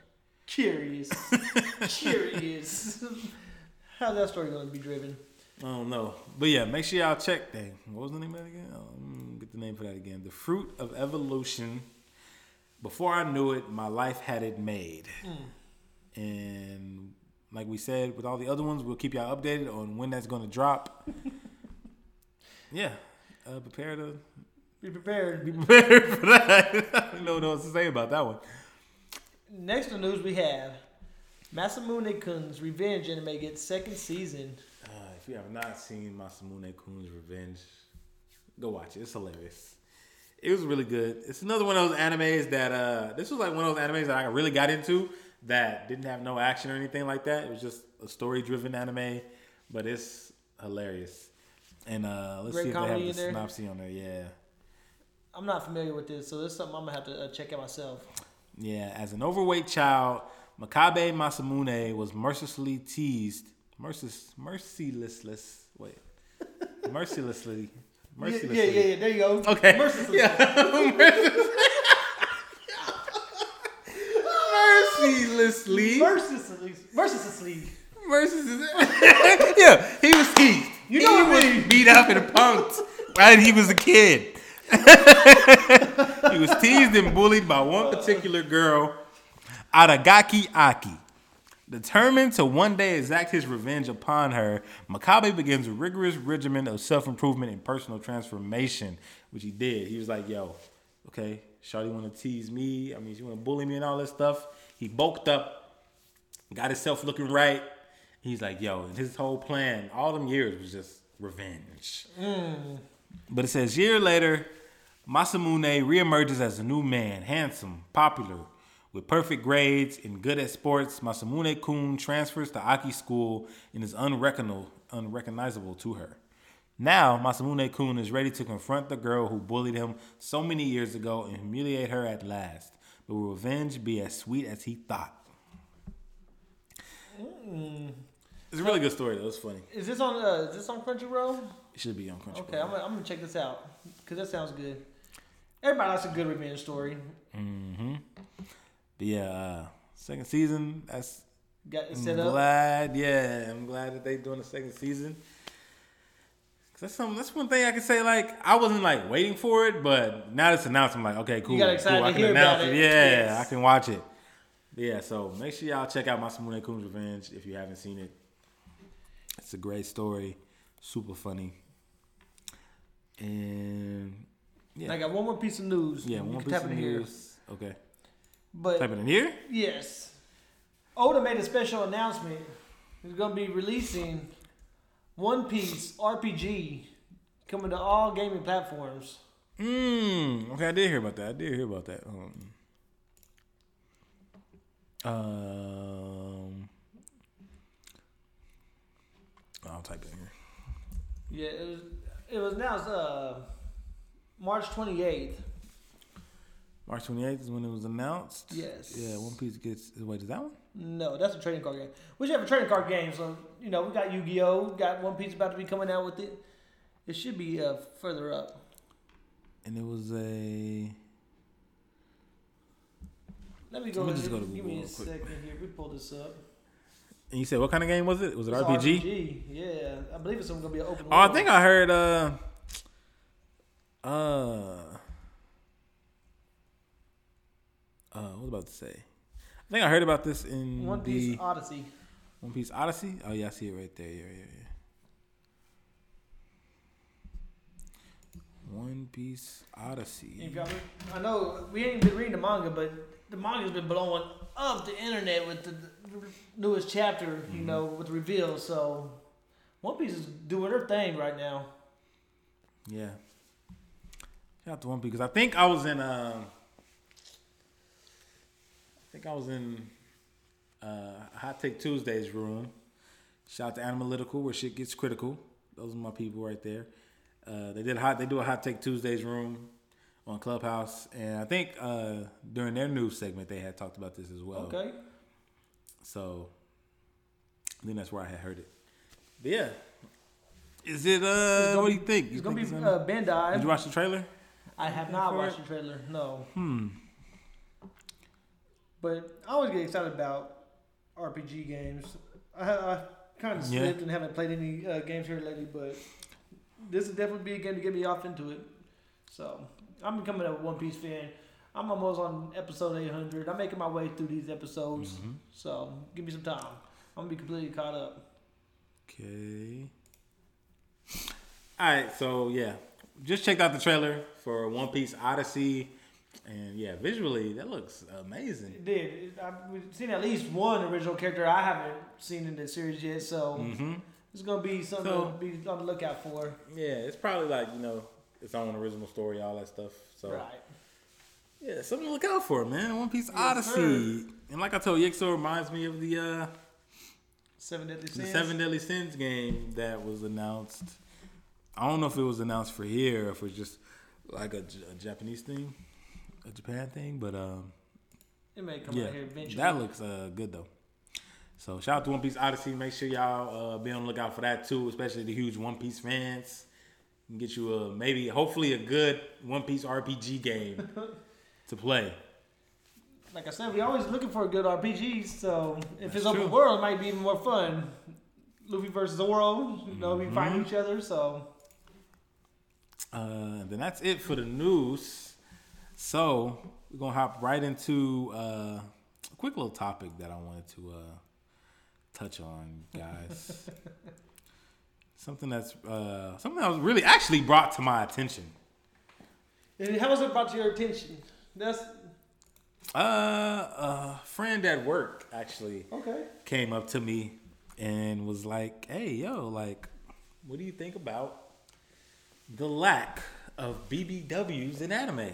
Curious. Curious. How's that story gonna be driven? I don't know. But yeah, make sure y'all check that. What was the name of that again? Oh, mm, get the name for that again. The Fruit of Evolution. Before I knew it, my life had it made. And like we said, with all the other ones, we'll keep y'all updated on when that's going to drop. yeah. Uh, prepare to Be prepared. be prepared for that. I don't know what else to say about that one. Next the news we have Masamune Kun's Revenge anime gets second season. If you have not seen Masamune Kun's Revenge, go watch it. It's hilarious. It was really good. It's another one of those animes that uh this was like one of those animes that I really got into that didn't have no action or anything like that. It was just a story driven anime, but it's hilarious. And uh let's Great see if they have the there. synopsis on there. Yeah. I'm not familiar with this, so this is something I'm gonna have to uh, check out myself. Yeah, as an overweight child, Makabe Masamune was mercilessly teased, merciless, mercilessly, wait, mercilessly, mercilessly. yeah, yeah, yeah. There you go. Okay. Mercilessly. Mercilessly. Mercilessly. Mercilessly. Mercilessly. yeah, he was teased. You know he was mean. beat up and punked. Right, he was a kid. he was teased and bullied by one particular girl, Adagaki Aki. Determined to one day exact his revenge upon her, Makabe begins a rigorous regimen of self improvement and personal transformation, which he did. He was like, yo, okay, Shawty wanna tease me. I mean, she wanna bully me and all this stuff. He bulked up, got himself looking right. He's like, yo, and his whole plan, all them years was just revenge. Mm. But it says year later, Masamune reemerges as a new man, handsome, popular, with perfect grades and good at sports. Masamune Kun transfers to Aki School and is unrecognizable, to her. Now, Masamune Kun is ready to confront the girl who bullied him so many years ago and humiliate her at last. But will revenge be as sweet as he thought? It's a really good story, though. It's funny. Is this on? Uh, is this on Crunchyroll? It should be on Crunchyroll. Okay, I'm gonna, I'm gonna check this out because that sounds good. Everybody likes a good revenge story. But yeah, uh, second season. That's Got it I'm set up. glad. Yeah, I'm glad that they're doing the second season. 'Cause that's something. That's one thing I can say. Like I wasn't like waiting for it, but now it's announced. I'm like, okay, cool. got excited cool. I can announce about it. it. Yeah, Yes. I can watch it. Yeah, so make sure y'all check out Masamune Kun's Revenge if you haven't seen it. It's a great story, super funny, and yeah, I got one more piece of news. yeah. One piece of in here. news. Okay, But type it in here. yes, Oda made a special announcement. He's going to be releasing One Piece RPG coming to all gaming platforms. Mm, okay, I did hear about that. I did hear about that. Um, um I'll type it in here. Yeah, it was it was announced uh, March 28th. March 28th is when it was announced. Yes. Yeah, One Piece gets. Wait, is that one? No, that's a trading card game. We should have a trading card game. So you know, we got Yu Gi Oh, got One Piece about to be coming out with it. It should be uh, further up. And it was a. Let me go. Let me just go to Google Give me a second here. We pull this up. And you said what kind of game was it? Was it It's RPG? Yeah, I believe it's gonna be an open. Oh, I think I heard. Uh. Uh. Uh, what was I about to say? I think I heard about this in One the Piece Odyssey. One Piece Odyssey. Oh yeah, I see it right there. Yeah, yeah, yeah. One Piece Odyssey. I know we ain't been reading the manga, but the manga's been blowing up the internet with the, newest chapter. You Mm-hmm. know, with the reveal. So One Piece is doing their thing right now. Yeah. Shout out to One Piece because I think I was in. I think I was in uh, Hot Take Tuesdays room. Shout out to Analytical where shit gets critical. Those are my people right there. Uh, they did hot. They do a Hot Take Tuesdays room on Clubhouse, and I think uh, during their news segment they had talked about this as well. Okay. So I think that's where I had heard it. But yeah. Is it uh what do you think? You It's gonna be it's uh, Bandai. Did you watch the trailer? I have not for watched it? the trailer. No. Hmm. But I always get excited about RPG games. I, I kind of Yeah. slipped and haven't played any uh, games here lately, but this would definitely be a game to get me off into it. So I'm becoming a One Piece fan. I'm almost on episode 800. I'm making my way through these episodes, Mm-hmm. so give me some time. I'm gonna be completely caught up. Okay. All right, so yeah, just checked out the trailer for One Piece Odyssey, and yeah, visually that looks amazing. It did. I've seen at least one original character I haven't seen in the series yet, so hmm it's gonna be something So- to be on the lookout for. Yeah, it's probably like you know its own original story, all that stuff. So Right. yeah, something to look out for, man. One Piece Yes, Odyssey, and like I told you, Ykso reminds me of the uh, Seven Deadly the Sins. Seven Deadly Sins game that was announced. I don't know if it was announced for here or if it was just like a Japanese thing, a Japan thing, but um, It may come yeah, out here eventually. that looks uh, good though. So shout out to One Piece Odyssey. Make sure y'all uh, be on the lookout for that too, especially the huge One Piece fans. Get you a maybe, hopefully, a good One Piece RPG game to play. like I said, we're always looking for a good RPG. So if That's it's open world, it might be even more fun. Luffy versus Zoro, you know, we Mm-hmm. find each other. So Uh, then that's it for the news. So we're gonna hop right into uh, a quick little topic that I wanted to uh, touch on, guys. something that's uh, something that was really actually brought to my attention. And how was it brought to your attention? That's Uh, a friend at work actually okay. came up to me and was like, "Hey, yo, like, what do you think about the lack of BBWs in anime?"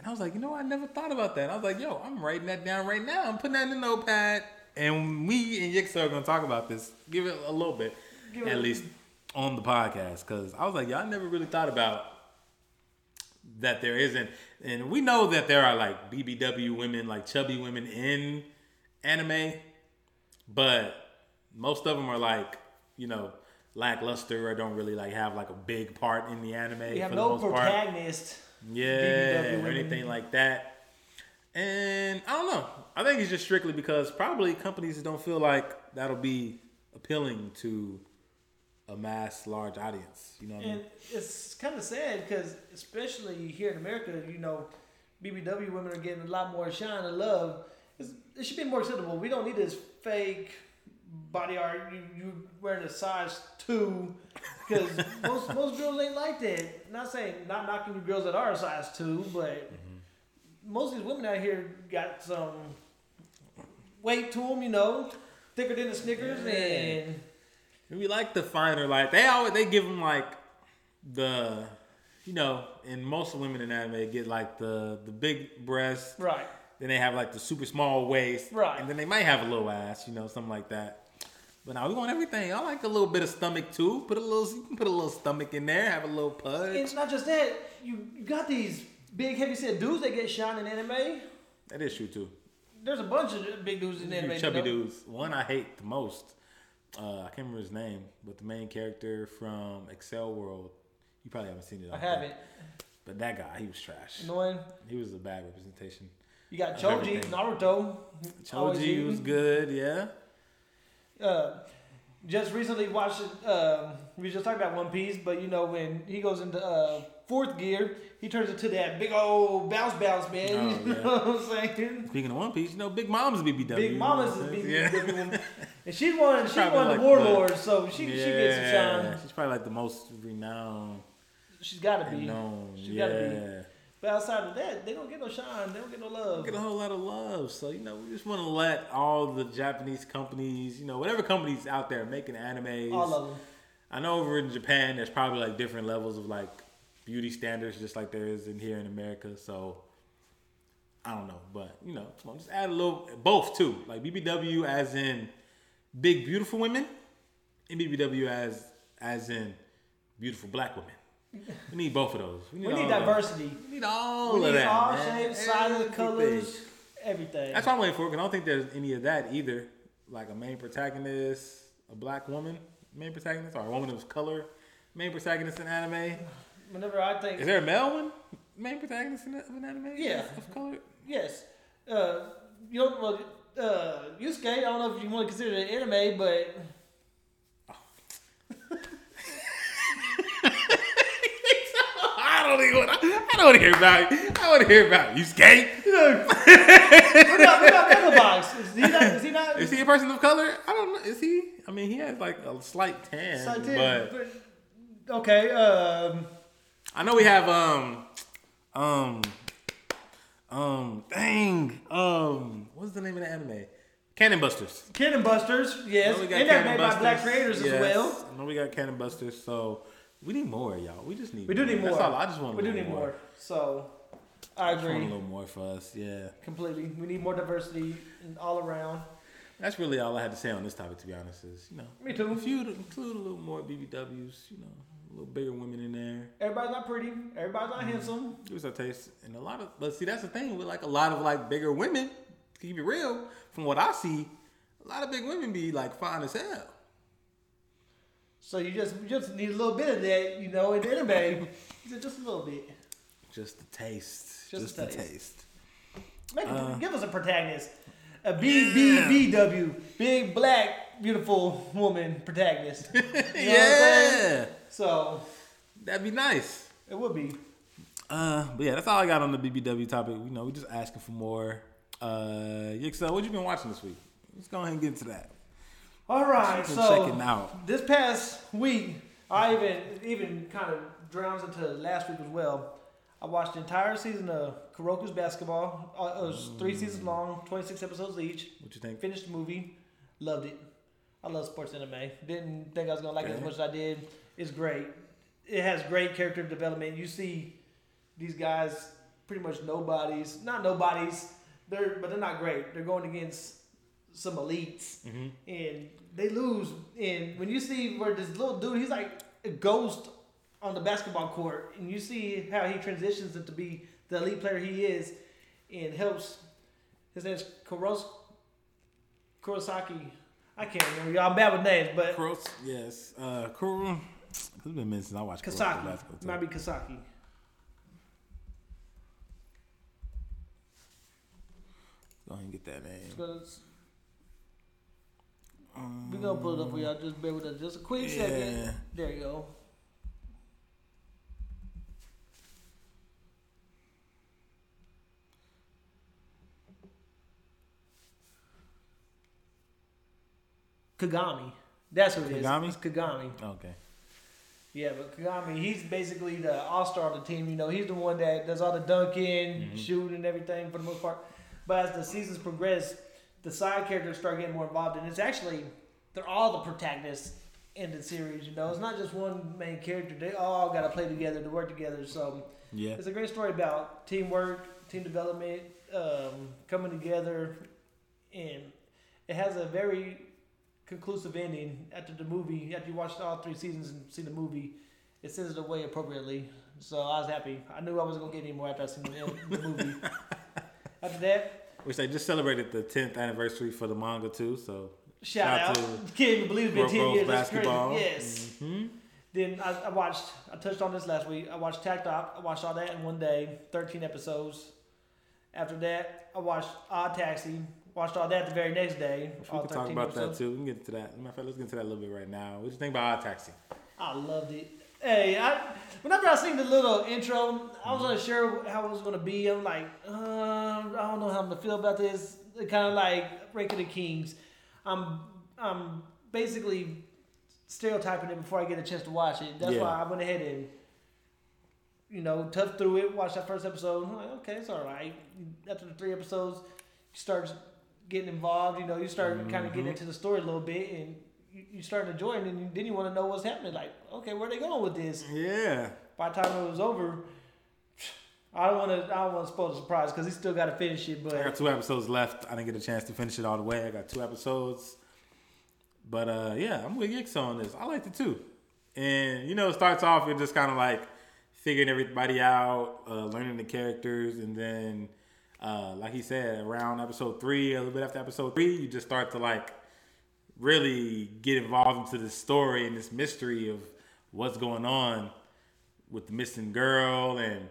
And I was like, "You know, I never thought about that." I was like, "Yo, I'm writing that down right now. I'm putting that in the notepad." And me and Ykso are gonna talk about this. Give it a little bit, Give at it- least on the podcast, because I was like, "Y'all never really thought about." that there isn't and we know that there are like BBW women like chubby women in anime but most of them are like you know lackluster or don't really like have like a big part in the anime We have for no the most part protagonist. Yeah BBW or anything like that and I don't know I think it's just strictly because probably companies don't feel like that'll be appealing to a mass large audience you know what I mean And it's kind of sad because, especially here in America, you know, BBW women are getting a lot more shine and love. It's, it should be more acceptable. We don't need this fake body art. You, you wearing a size two because most most girls ain't like that. Not saying not knocking you girls that are a size two, but most of these women out here got some weight to them, you know, thicker than the Snickers, Yeah. and We like the finer, like they always they give them like the, you know, and most women in anime get like the the big breast, right. then they have like the super small waist, Right. and then they might have a little ass, you know, something like that. But now we want everything. I like a little bit of stomach too. Put a little, you can put a little stomach in there. Have a little pudge. It's not just that. You, you got these big, heavy set dudes that get shot in anime. that is true too. There's a bunch of big dudes in anime. You chubby dudes. One I hate the most. Uh, I can't remember his name, but the main character from Accel World. You probably haven't seen it. I haven't. But that guy, he was trash. Annoying. He was a bad representation. You got Choji. Naruto. Choji was good, yeah. Uh, just recently watched it. Um, we just talked about One Piece, but you know when he goes into uh, fourth gear, he turns into that big old bounce bounce man. Oh, you yeah. know what I'm saying? Speaking of One Piece, you know, Big Mom's BBW. Big Mama's is you know big, what I'm saying? big woman. and she's one. She's one like the warlords, so she yeah. she gets some shine. She's probably like the most renowned She's got to be. known. She's yeah. gotta be. But outside of that, they don't get no shine. They don't get no love. get a whole lot of love. So, you know, we just want to let all the Japanese companies, you know, whatever companies out there making animes. All of them. I know over in Japan, there's probably like different levels of like beauty standards, just like there is in here in America. So, I don't know. But, you know, come on, just add a little, both too. Like BBW as in big, beautiful women, and BBW as, as in beautiful black women. We need both of those. We need of them. diversity. We need all We of need that. all man. shapes, sizes, Everything. colors, everything. That's what I'm waiting for. 'cause I don't think there's any of that either. Like a main protagonist, a black woman, main protagonist, or a woman of color, main protagonist in anime. Whenever I think Is there a male one, main protagonist in, an anime? Yeah. of color. Yes. Uh, you don't, well, uh, Yusuke, I don't know if you want to consider it anime, but I don't even. Want, I don't want to hear about. it. I want to hear about you, skate. what about, what about Megabox? Is he not? Is he not? Is he a person of color? I don't know. Is he? I mean, he has like a slight tan, Side but but- okay. Um, I know we have um um um dang um what's the name of the anime? Cannon Busters. Cannon Busters, yes, and they're made by black creators yes. as well. I know we got Cannon Busters, so we need more, y'all. We just need. We do need more. That's all. I just want. a We do need more. So, I I just want a little more for us. Yeah, completely. We need more diversity in- all around. that's really all I had to say on this topic. To be honest, is you know, Me too. if you include a little more BBWs, you know, a little bigger women in there. Everybody's not pretty. Everybody's Mm-hmm. not handsome. Give us our taste, and a lot of. But see, that's the thing with like a lot of like bigger women. To keep it real, from what I see, a lot of big women be like fine as hell. So you just you just need a little bit of that, you know, in the anime. just a little bit. Just the taste. Just Just, the taste. taste. Make, Uh. give us a protagonist. A BBBW, big black beautiful woman protagonist. You know yeah, So that'd be nice. it would be. Uh, but yeah, that's all I got on the BBW topic. You know, we just asking for more. Uh, Yixel, what you been watching this week? Let's go ahead and get into that. All right, so this past week, I even even kind of drowns into last week as well. I watched the entire season of Kuroko's basketball. Uh, It was three seasons long, twenty six episodes each. What you think? Finished the movie, loved it. I love sports anime. Didn't think I was gonna like it as much as I did. It's great. It has great character development. You see these guys pretty much nobodies, not nobodies. They're but they're not great. They're going against some elites, and they lose. And when you see where this little dude, he's like a ghost on the basketball court, and you see how he transitions into be the elite player he is, and helps. His name's Kuros, Kurosaki. I can't remember. Y'all, I'm bad with names, but Cross, yes. Uh, Kuro. It's been a minute since I watched Kasaki. Might be Kasaki. Go ahead and get that name. Because we're gonna pull it up for y'all. Just bear with us just a quick Yeah. second. There you go. Kagami. That's who it is. Kagami? Kagami. Okay. Yeah, but Kagami, he's basically the all star of the team. You know, he's the one that does all the dunking, mm-hmm. shooting, and everything for the most part. But as the seasons progress, the side characters start getting more involved, and it's actually they're all the protagonists in the series. You know, it's not just one main character. They all got to play together to work together. So Yeah. it's a great story about teamwork, team development, um, coming together, and it has a very conclusive ending after the movie. After you watched all three seasons and seen the movie, it sends it away appropriately. So I was happy. I knew I wasn't gonna get any more after I seen the, the movie. after that, Which they just celebrated the 10th anniversary for the manga too. So shout, Shout out. to Can't even believe it's been ten Girls years. That's Basketball. crazy. Yes. hmm Then I, I watched. I touched on this last week. I watched Takt Op. I watched all that in one day. Thirteen episodes. After that, I watched Odd Taxi. Watched all that the very next day. We can talk 13 about that too. We can get into that. Matter of fact, let's get into that a little bit right now. What do you think about Odd Taxi? I loved it. Hey, I whenever I seen the little intro, I was unsure how it was gonna be. I'm like, uh, I don't know how I'm gonna feel about this. Kind of like Rank of the Kings. I'm I'm basically stereotyping it before I get a chance to watch it. That's Yeah. why I went ahead and you know tough through it. Watched that first episode. I'm like, okay, it's all right. After the three episodes, you start getting involved. You know, you start kind of getting into the story a little bit and. You, you start enjoying it, and you- then you want to know what's happening. Like, okay, where they going with this? Yeah. by the time it was over, I don't want to. I don't want to spoil the surprise because he still got to finish it. But I got two episodes left. I didn't get a chance to finish it all the way. I got two episodes. But uh, yeah, I'm with Yix on this. I liked it too. And you know, it starts off with just kind of like figuring everybody out, uh, learning the characters, and then, uh, like he said, around episode three, a little bit after episode three, you just start to like really get involved into this story and this mystery of what's going on with the missing girl and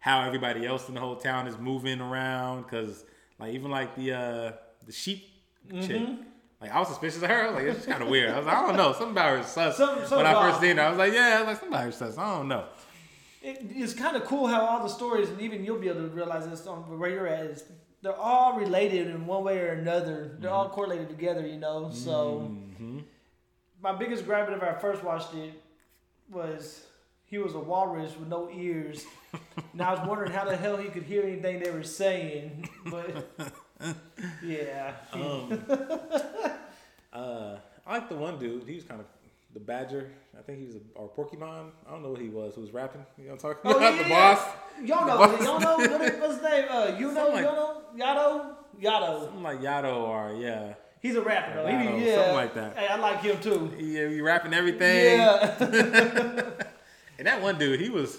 how everybody else in the whole town is moving around because like even like the uh the sheep chick like I was suspicious of her. I was like, it's kind of weird. I was like, I don't know. Something about her sus. Some- when something I first seen her, I was like, yeah, I was like something about her sus. I don't know. it, it's kind of cool how all the stories, and even you'll be able to realize this on where you're at is they're all related in one way or another. They're all correlated together, you know. So Mm-hmm. my biggest gripe whenever I first watched it was he was a walrus with no ears. and I was wondering how the hell he could hear anything they were saying. But yeah, Um, uh, I like the one dude. He was kind of the Badger. I think he was a or Pokemon. I don't know what he was. Who was rapping? You know what I'm talking Oh, about? yeah, the yeah. boss. Y'all know, boss. y'all know what what's his name? Uh, you know, like- Yado, Yado. Something like Yado or yeah. He's a rapper though. He, Yado, be- yeah, something like that. Hey, I like him too. Yeah, you rapping everything. Yeah, And that one dude, he was.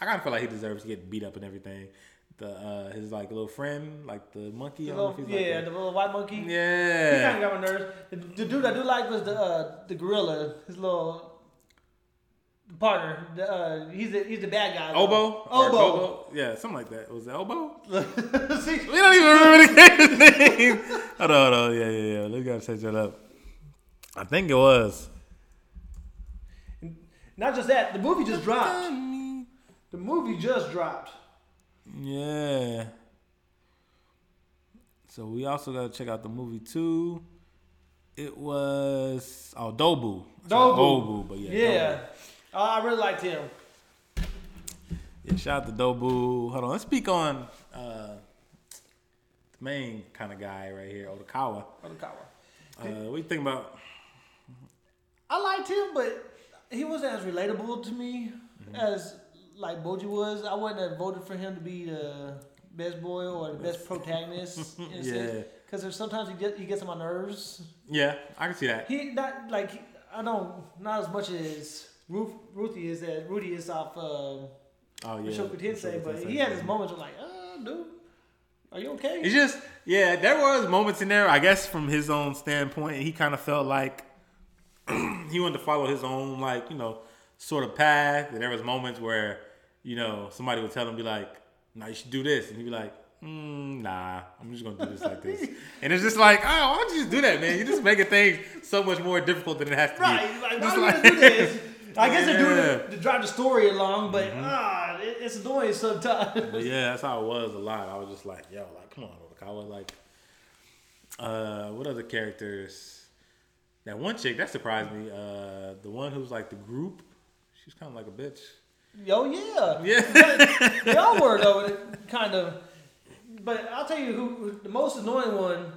I kind of feel like he deserves to get beat up and everything. The uh, his like little friend, like the monkey. the I don't know little, if he's like yeah, the little white monkey. Yeah, He kind of yeah. got my nerves. The, the dude I do like was the uh, the gorilla. His little partner. The, uh, he's the he's the bad guy. though. Obo. Or Obo. Yeah, something like that. Was it Obo? See, We don't even remember the character's name. hold on, hold on. Yeah, yeah, yeah. We gotta set that up. I think it was. not just that. The movie just dropped. The movie just dropped. Yeah. So we also gotta check out the movie too. It was oh Dobu. Said Dobu. But yeah. Yeah, Dobu. Oh, I really liked him. Yeah, shout out to Dobu. Hold on, let's speak on uh, the main kind of guy right here, Odokawa. Odokawa. Uh, what you think about? I liked him, but he wasn't as relatable to me Mm-hmm. as like Boji was. I wouldn't have voted for him to be the best boy or the best protagonist. Yeah. Because there's sometimes he get, he gets on my nerves. Yeah, I can see that. He not like I don't not as much as Ruth, Ruthie is that Rudy is off uh, Oh yeah, Shoku Tensei, but he had his moments of like, uh, dude, are you okay? It's just yeah, there was moments in there. I guess from his own standpoint, he kind of felt like he wanted to follow his own like you know sort of path. And there was moments where you know somebody would tell him be like, "Nah, you should do this," and he'd be like. Mm, nah, I'm just gonna do this like this, and it's just like, oh, why don't you just do that, man? You're just making things so much more difficult than it has to Right, be. like, why Just like- gonna do this? I guess they're doing Mm-hmm. it to drive the story along, but ah, it, it's annoying sometimes. But yeah, that's how it was a lot. I was just like, yo, like, come on, I was like, uh, what other characters? That one chick that surprised me. Uh, the one who's like the group. She's kind of like a bitch. Yo, yeah, Yeah, y'all were though, kind of. But I'll tell you who the most annoying one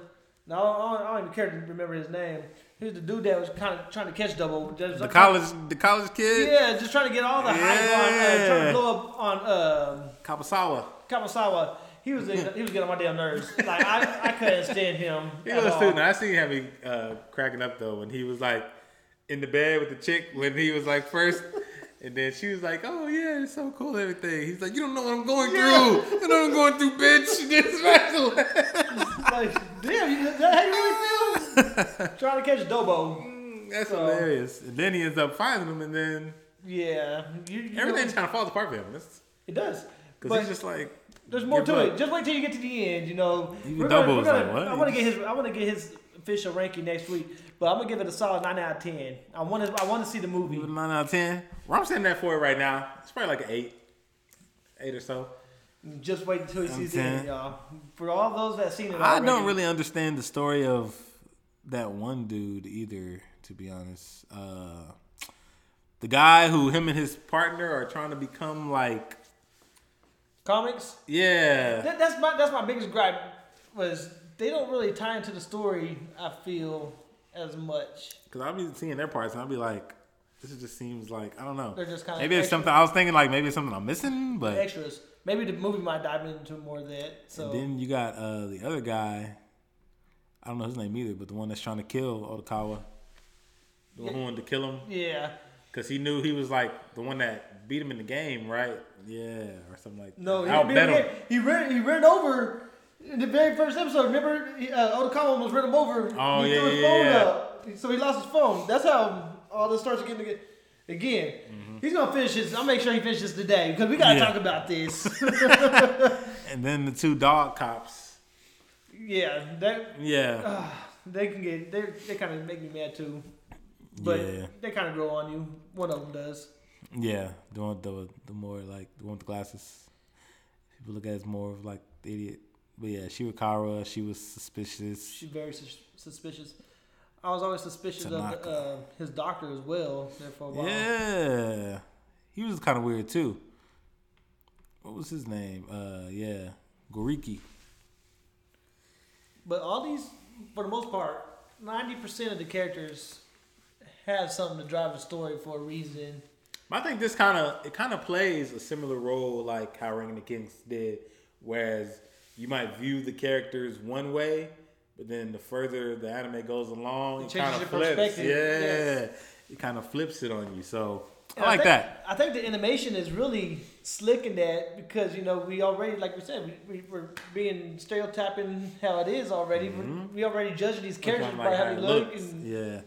No, I don't, I don't even care to remember his name. He was the dude that was kind of trying to catch double. The college, the college kid, Yeah, just trying to get all the hype on, uh, trying to blow up on um Kabasawa. Kawasawa. He was he was getting on my damn nerves. Like I, I couldn't stand him. He was all. too. Now I seen him uh, cracking up though when he was like in the bed with the chick when he was like first. And then she was like, "Oh yeah, it's so cool, everything." He's like, "You don't know what I'm going through. You know what I'm going through, bitch. This special." Like, damn, you, that how you really feel? trying to catch Dobo. Mm, that's So- hilarious. And then he ends up finding him, and then Yeah, you, you everything know, kind of falls apart for him. Because it does. Because he's just like, there's more to up. it. Just wait till you get to the end. You know, Even We're gonna- Dobo we're gonna- like, what? I want to get his. I want to get his official ranking next week. But I'm gonna give it a solid nine out of ten. I want to. I want to see the movie. It nine out of ten. Where I'm sitting at for it right now, it's probably like an eight, eight or so. Just wait until he sees the ten. end, y'all. For all those that seen it, I already, don't really understand the story of that one dude either, to be honest. Uh, the guy who him and his partner are trying to become like, comics. yeah, That, that's my that's my biggest gripe was they don't really tie into the story. I feel as much. because I'll be seeing their parts and I'll be like, this just seems like I don't know. They're just kinda maybe it's something I was thinking like maybe it's something I'm missing, but Extras. Maybe the movie might dive into more of that. So And then you got uh, the other guy. I don't know his name either, but the one that's trying to kill Odokawa. The one who wanted to kill him yeah, because he knew he was like the one that beat him in the game, right? Yeah, or something like no, that. he, Outbet he, him. he ran he ran over in the very first episode. Remember, uh, Odokawa almost ran him over. Oh, he yeah, threw his yeah, phone yeah. up, so he lost his phone. That's how all this starts getting again. Again, he's gonna finish this. I'll make sure he finishes today because we gotta Yeah. talk about this. And then the two dog cops. yeah, that Yeah, they can get they they kind of make me mad too. But Yeah. they kind of grow on you. One of them does. yeah. The one, the the more like the one with the glasses. People look at it as more of like the idiot. But yeah, Shirakawa, she was suspicious. She's very sus- suspicious. I was always suspicious of uh, his doctor as well. There for a while. Yeah, he was kind of weird too. What was his name? Uh, yeah, Goriki. But all these, for the most part, ninety percent of the characters have something to drive the story for a reason. I think this kind of it kind of plays a similar role like how Ring of the Kings did, whereas you might view the characters one way, but then the further the anime goes along, It it, kind of flips. perspective, Yeah, yes. it kind of flips it on you. So And I like think, that. I think the animation is really slick in that because you know we already, like we said, we, we we're being stereotyping how it is already. We we already judging these characters by how how they look, and Yeah,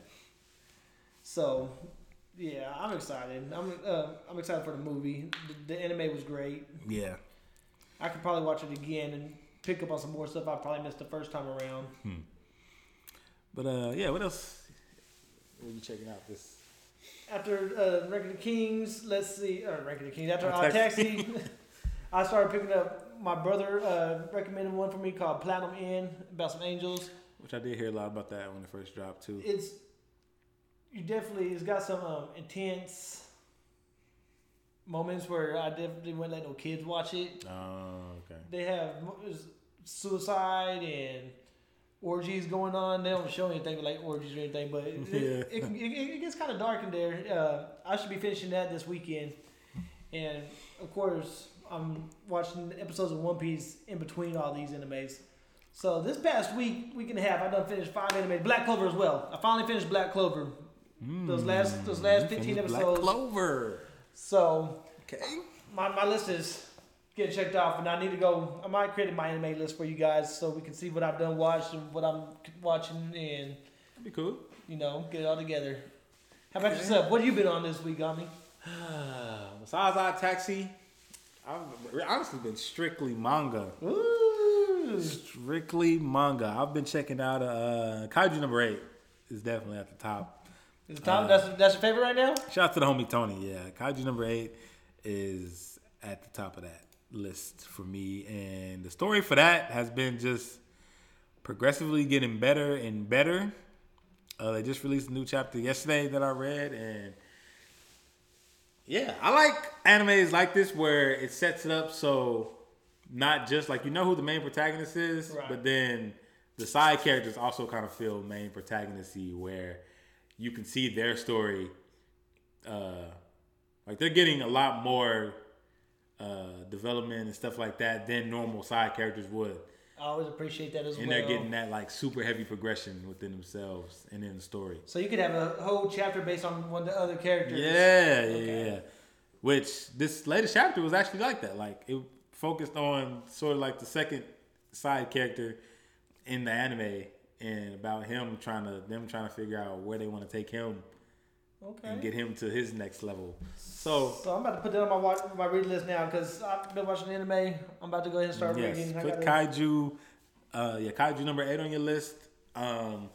so yeah, I'm excited. I'm uh, I'm excited for the movie. The, the anime was great. yeah. I could probably watch it again and pick up on some more stuff I probably missed the first time around. But uh, yeah. What else? Are you checking out this? After uh, Rank of the Kings, let's see, uh, Rank of the Kings. After Oh, uh, Taxi. Taxi, I started picking up. My brother uh, recommended one for me called Platinum End about some angels. Which I did hear a lot about that when it first dropped too. It's you definitely. It's got some um, intense moments where I definitely wouldn't let no kids watch it. Oh, okay. They have suicide and orgies going on. They don't show anything like orgies or anything, but it, Yeah. it, it, it, gets kind of dark in there. Uh, I should be finishing that this weekend, and of course I'm watching episodes of One Piece in between all these animes. So this past week, week and a half, I done finished five animes. Black Clover as well. I finally finished Black Clover. Those last those last fifteen finished Black episodes. Clover. So Okay. my, my list is getting checked off, and I need to go. I might create my anime list for you guys so we can see what I've done watched and what I'm watching, and That'd be cool. you know, get it all together. How about yourself? What have you been on this week, Gami? Besides our taxi, I've honestly been strictly manga. Ooh, Strictly manga. I've been checking out uh Kaiju number eight is definitely at the top. Is it Tom, that's that's your favorite right now? Shout out to the homie Tony. Yeah, Kaiju number eight is at the top of that list for me, and the story for that has been just progressively getting better and better. Uh, they just released a new chapter yesterday that I read, and yeah, I like animes like this where it sets it up so not just like you know who the main protagonist is, Right. but then the side characters also kind of feel main protagonisty where you can see their story. Uh, like they're getting a lot more uh, development and stuff like that than normal side characters would. I always appreciate that as And well. And they're getting that like super heavy progression within themselves and in the story. So you could have a whole chapter based on one of the other characters. Yeah, yeah, Okay. yeah. Which this latest chapter was actually like that. Like it focused on sort of like the second side character in the anime and about him trying to them trying to figure out where they want to take him Okay. and get him to his next level. So So I'm about to put that on my watch, my read list now because I've been watching anime. I'm about to go ahead and start yes, reading. Put Kaiju, uh, yeah, Kaiju number eight on your list. Um,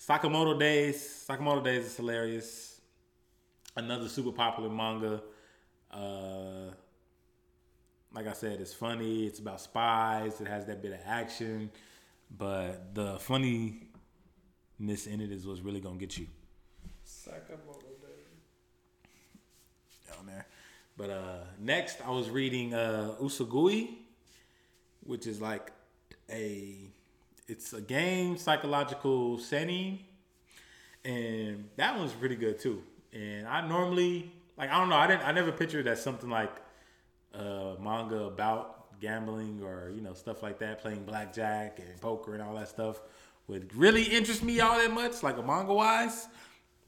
Sakamoto Days, Sakamoto Days is hilarious. Another super popular manga. Uh, like I said, it's funny. It's about spies. It has that bit of action, but the funniness in it is what's really gonna get you Sakamoto down there. But uh, next, I was reading uh, Usogui, which is like a it's a game psychological setting, and that one's pretty good too. And I normally like I don't know I didn't I never pictured that something like uh, manga about gambling or you know stuff like that, playing blackjack and poker and all that stuff would really interest me all that much, like a manga wise.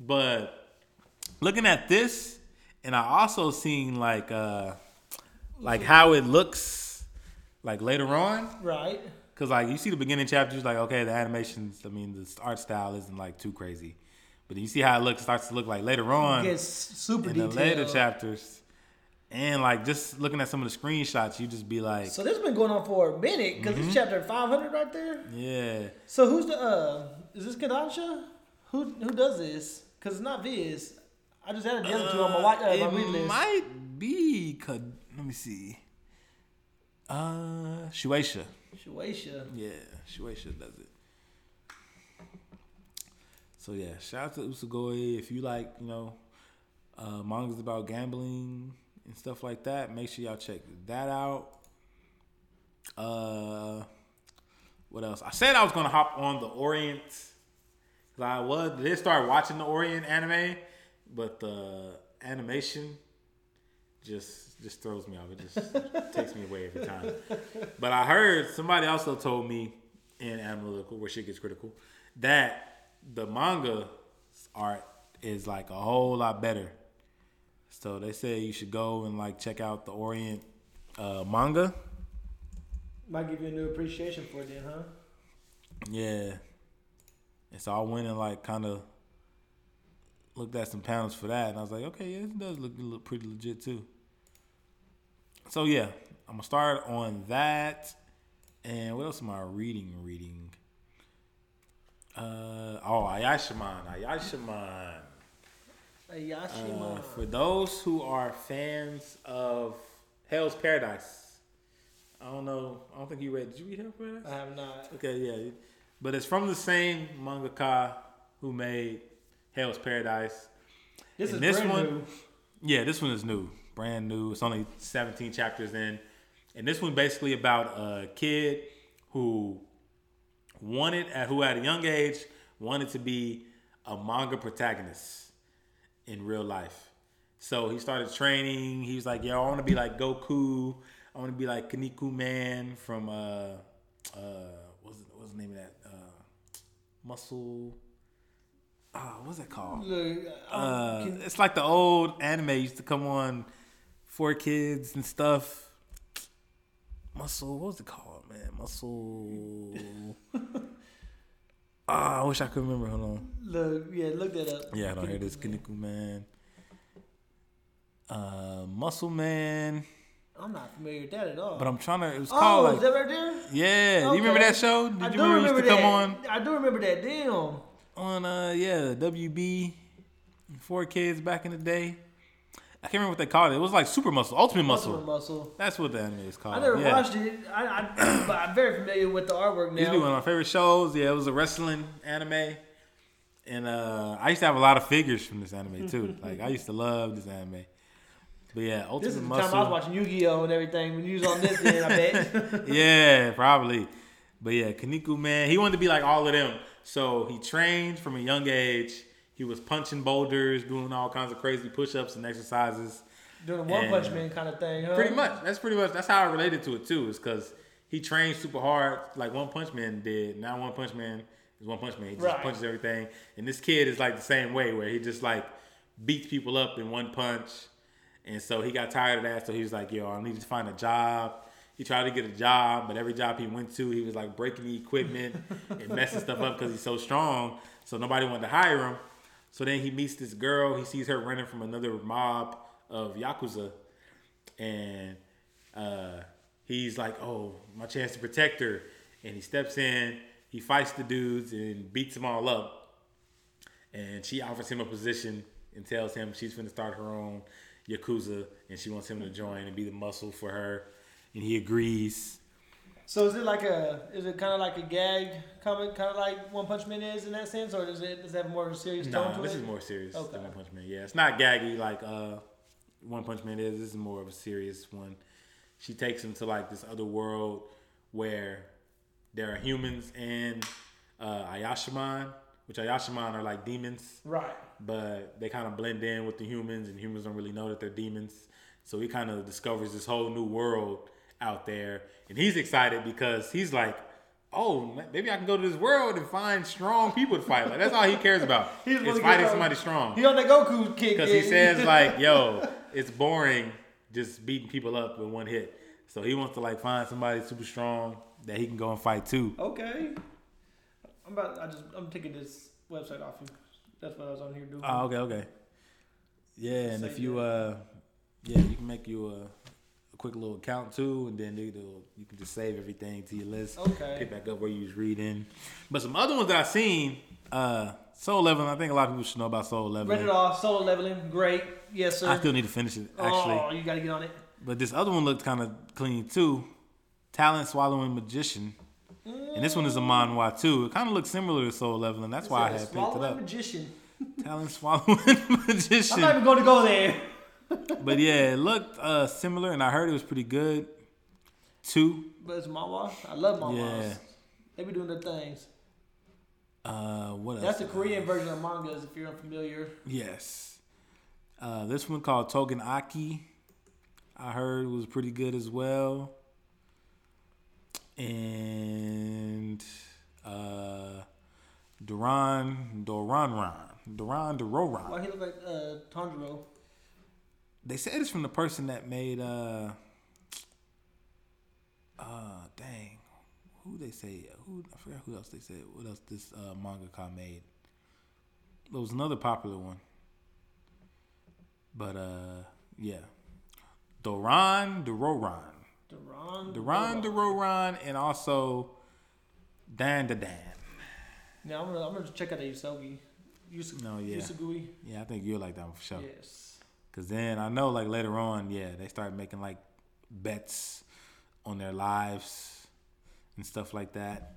But looking at this, and I also seen like uh like how it looks like later on. Right. Cause like you see the beginning chapters, like okay, the animations. I mean, the art style isn't like too crazy, but you see how it looks starts to look like later on It gets super in the later chapters, and like just looking at some of the screenshots, you just be like, So this has been going on for a minute because Mm-hmm. it's chapter 500 right there. yeah, So who's the uh? Is this Kodansha? Who who does this? Because it's not Viz. I just added the other two on my watch uh, it my read list. might be. Let me see. Uh, Shueisha. Shueisha. Yeah, Shueisha does it. So yeah, shout out to Usogui. If you like, you know, uh, mangas about gambling and stuff like that, make sure y'all check that out. Uh, what else? I said I was gonna hop on the Orient. 'cause I was did start watching the Orient anime, but the animation just just throws me off. It just takes me away every time. But I heard somebody also told me in Analytical, where shit gets critical, that the manga art is like a whole lot better. So they say you should go and like check out the Orient uh, manga. Might give you a new appreciation for it then, huh? Yeah. And so I went and like kind of looked at some panels for that, and I was like, okay, yeah, it does look, look pretty legit too. So yeah, I'm gonna start on that. And what else am I reading? Reading. Uh oh, Ayashimon, Ayashimon. Uh, for those who are fans of Hell's Paradise, I don't know. I don't think you read. Did you read Hell's Paradise? I have not. Okay, yeah, but it's from the same mangaka who made Hell's Paradise. This is this brand one- new. Yeah, this one is new, brand new. It's only 17 chapters in, and this one basically about a kid who wanted, at who at a young age wanted to be a manga protagonist in real life. So he started training. He was like, "Yo, I want to be like Goku. I want to be like Kinnikuman from uh uh what's what's the name of that uh Muscle? Ah, what's that called? Look, um, Uh, can- it's like the old anime used to come on for kids and stuff. Muscle, what was it called, man? Muscle. Ah, I wish I could remember. Hold on. look, yeah, look that up. Yeah, I don't hear this. Kinnikuman. Uh, Muscle Man. I'm not familiar with that at all. But I'm trying to. It was oh, called is like. that right there? Yeah, do you remember that show? Did I you do remember, it used to that. come on I do remember that. Damn. on uh yeah WB four kids back in the day? I can't remember what they called it. It was like Super Muscle, Ultimate Muscle. Muscle. Muscle. That's what the anime is called. I never yeah. watched it. I, I, but I'm very familiar with the artwork Used to be one of my favorite shows. Yeah, it was a wrestling anime. And uh, I used to have a lot of figures from this anime too. like I used to love this anime. But yeah, Ultimate This is the Muscle. time I was watching Yu-Gi-Oh and everything when you was on this. Then I bet. yeah, probably. But yeah, Kinnikuman, he wanted to be like all of them. So he trained from a young age. He was punching boulders, doing all kinds of crazy push-ups and exercises. Doing a one And- punch man kind of thing, huh? Pretty much. That's pretty much. That's how I related to it too. Is because he trained super hard, like One Punch Man did. Now One Punch Man is One Punch Man. He just Right. punches everything. And this kid is like the same way, where he just like beats people up in one punch. And so he got tired of that. So he was like, "Yo, I need to find a job." He tried to get a job, but every job he went to, he was like breaking the equipment and messing stuff up because he's so strong. So nobody wanted to hire him. So then he meets this girl. He sees her running from another mob of yakuza, and uh, he's like, "Oh, my chance to protect her." And he steps in. He fights the dudes and beats them all up. And she offers him a position and tells him she's going to start her own yakuza, and she wants him to join and be the muscle for her. And he agrees. So is it like a? Is it kind of like a gag comic, kind of like One Punch Man is in that sense, or does it does it have more of a serious tone No, to this it? is more serious Okay. than One Punch Man. Yeah, it's not gaggy like uh, One Punch Man is. This is more of a serious one. She takes him to like this other world where there are humans and uh, Ayashimon, which Ayashimon are like demons, Right. but they kind of blend in with the humans, and humans don't really know that they're demons. So he kind of discovers this whole new world out there, and he's excited because he's like, "Oh, maybe I can go to this world and find strong people to fight." Like that's all he cares about. he's is fighting somebody strong. He on that Goku kick. Because he says like, "Yo, it's boring just beating people up with one hit." So he wants to like find somebody super strong that he can go and fight too. Okay. I'm about. I just. I'm taking this website off you. That's what I was on here doing. Oh, okay, okay. Yeah, and if you that. uh, yeah, you can make you a quick little account too, and then you can just save everything to your list. Okay. Pick back up where you was reading. But some other ones that I seen, uh, Solo Leveling. I think a lot of people should know about Solo Leveling. Read it off. Solo leveling. Great. Yes, sir. I still need to finish it actually. Oh, you got to get on it. But this other one looked kind of clean too. Talent Swallowing Magician. And this one is a manhwa too. It kind of looks similar to Solo Leveling. That's why I had picked it up. magician. Talent Swallowing Magician. I'm not even going to go there. But yeah, it looked uh, similar, and I heard it was pretty good too. But it's manhwa. I love manhwas. Yeah. They be doing their things. Uh, what else? That's the Korean version of mangas, if you're unfamiliar. Yes. Uh, this one called Tougen Anki, I heard was pretty good as well. And uh, Duran Doranran. Duran Dororan. Why he look like uh, Tanjiro? They said it's from the person that made uh uh dang. Who they say who I forgot who else they said what else this uh mangaka made. There was another popular one. But uh yeah. Doran Dororan. Duran. Duran and also Dan Da Dan. Now I'm gonna, I'm gonna check out the Usogi. Yus- No, yeah. Usugui. Yeah, I think you'll like that one for sure. Yes. Cause then I know like later on, yeah, they start making like bets on their lives and stuff like that.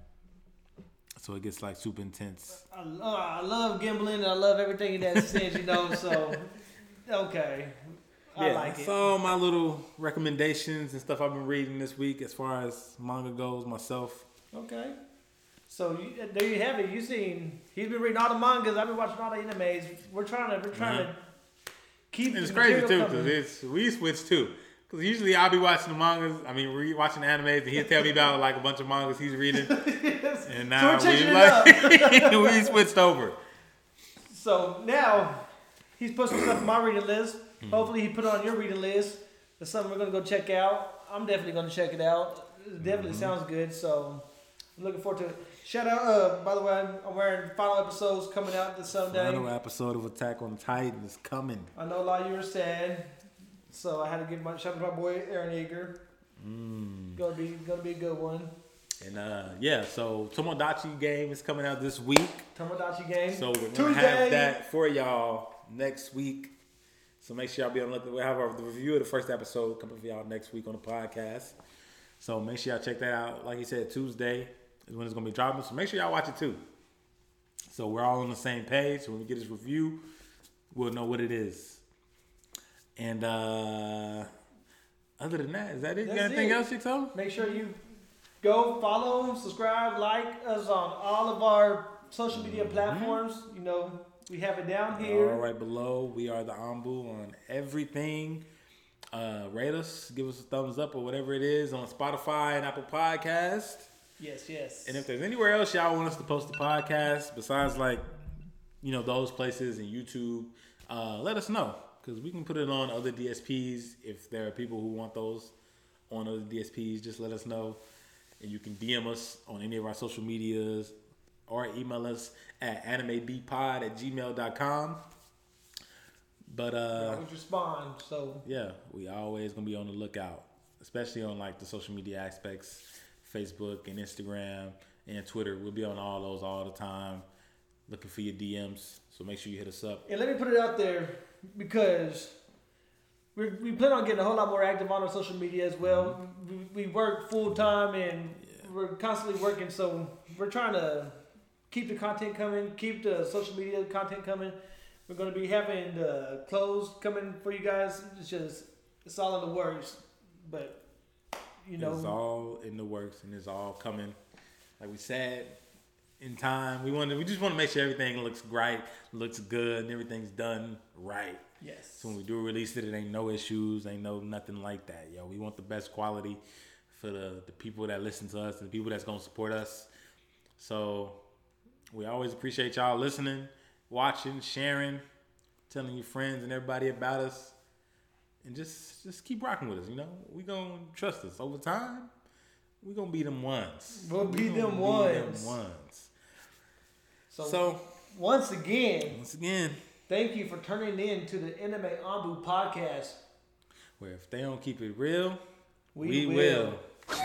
So it gets like super intense. I love, I love gambling and I love everything in that sense, you know. So, okay, I yeah, like it. so my little recommendations and stuff I've been reading this week as far as manga goes myself. Okay. So you, there you have it. You seen he's been reading all the mangas. I've been watching all the animes. We're trying to we're trying to uh-huh. Keep. And it's crazy too because it's we switch too. Because usually I'll be watching the mangas. I mean, re watching the animes, and he'll tell me about like a bunch of mangas he's reading, Yes. and So now we're changing we like we switched over. So now he's put some stuff on my reading list. Hmm. Hopefully he put it on your reading list. It's something we're gonna go check out. I'm definitely gonna check it out. It definitely Mm-hmm. sounds good. So I'm looking forward to it. Shout out! Uh, by the way, I'm wearing final episodes coming out this Sunday. Final episode of Attack on Titan is coming. I know a lot of you are sad, so I had to give my shout out to my boy Eren Yeager. Mm. Gonna be gonna be a good one. And uh, yeah, so Tomodachi game is coming out this week. Tomodachi game. So we're gonna Tuesday. have that for y'all next week. So make sure y'all be on the look. We'll have our, the review of the first episode coming for y'all next week on the podcast. So make sure y'all check that out. Like he said, Tuesday is when it's gonna be dropping. So make sure y'all watch it too. So we're all on the same page. So when we get this review, we'll know what it is. And uh other than that, is that it? you got anything it. else you tell? Make sure you go follow, subscribe, like us on all of our social media platforms. You know, we have it down here. All right, below we are the Anbu on everything. Uh, rate us, give us a thumbs up or whatever it is on Spotify and Apple Podcast. Yes, yes. And if there's anywhere else y'all want us to post the podcast besides like, you know, those places and YouTube, uh, let us know because we can put it on other DSPs. If there are people who want those on other DSPs, just let us know, and you can DM us on any of our social medias or email us at animebpod at gmail.com. But uh, always respond. So yeah, we always gonna be on the lookout, especially on like the social media aspects, Facebook and Instagram and Twitter. We'll be on all those all the time, looking for your DMs. So make sure you hit us up. and let me put it out there because we we plan on getting a whole lot more active on our social media as well. Mm-hmm. We, we work full time and we're constantly working, so we're trying to keep the content coming, keep the social media content coming. We're going to be having the clothes coming for you guys. It's just it's all in the works, but you know it's all in the works and it's all coming. Like we said, in time. We want to, we just want to make sure everything looks great, looks good, and everything's done right. yes. So when we do release it, it ain't no issues, ain't no nothing like that. Yo, we want the best quality for the, the people that listen to us and the people that's gonna support us. So we always appreciate y'all listening, watching, sharing, telling your friends and everybody about us. And just just keep rocking with us, you know. We gonna trust us over time. We gonna be them ones. We'll We be them ones. them ones. So, So once again, once again, thank you for turning in to the Anime Anbu podcast. where if they don't keep it real, We we, will. will.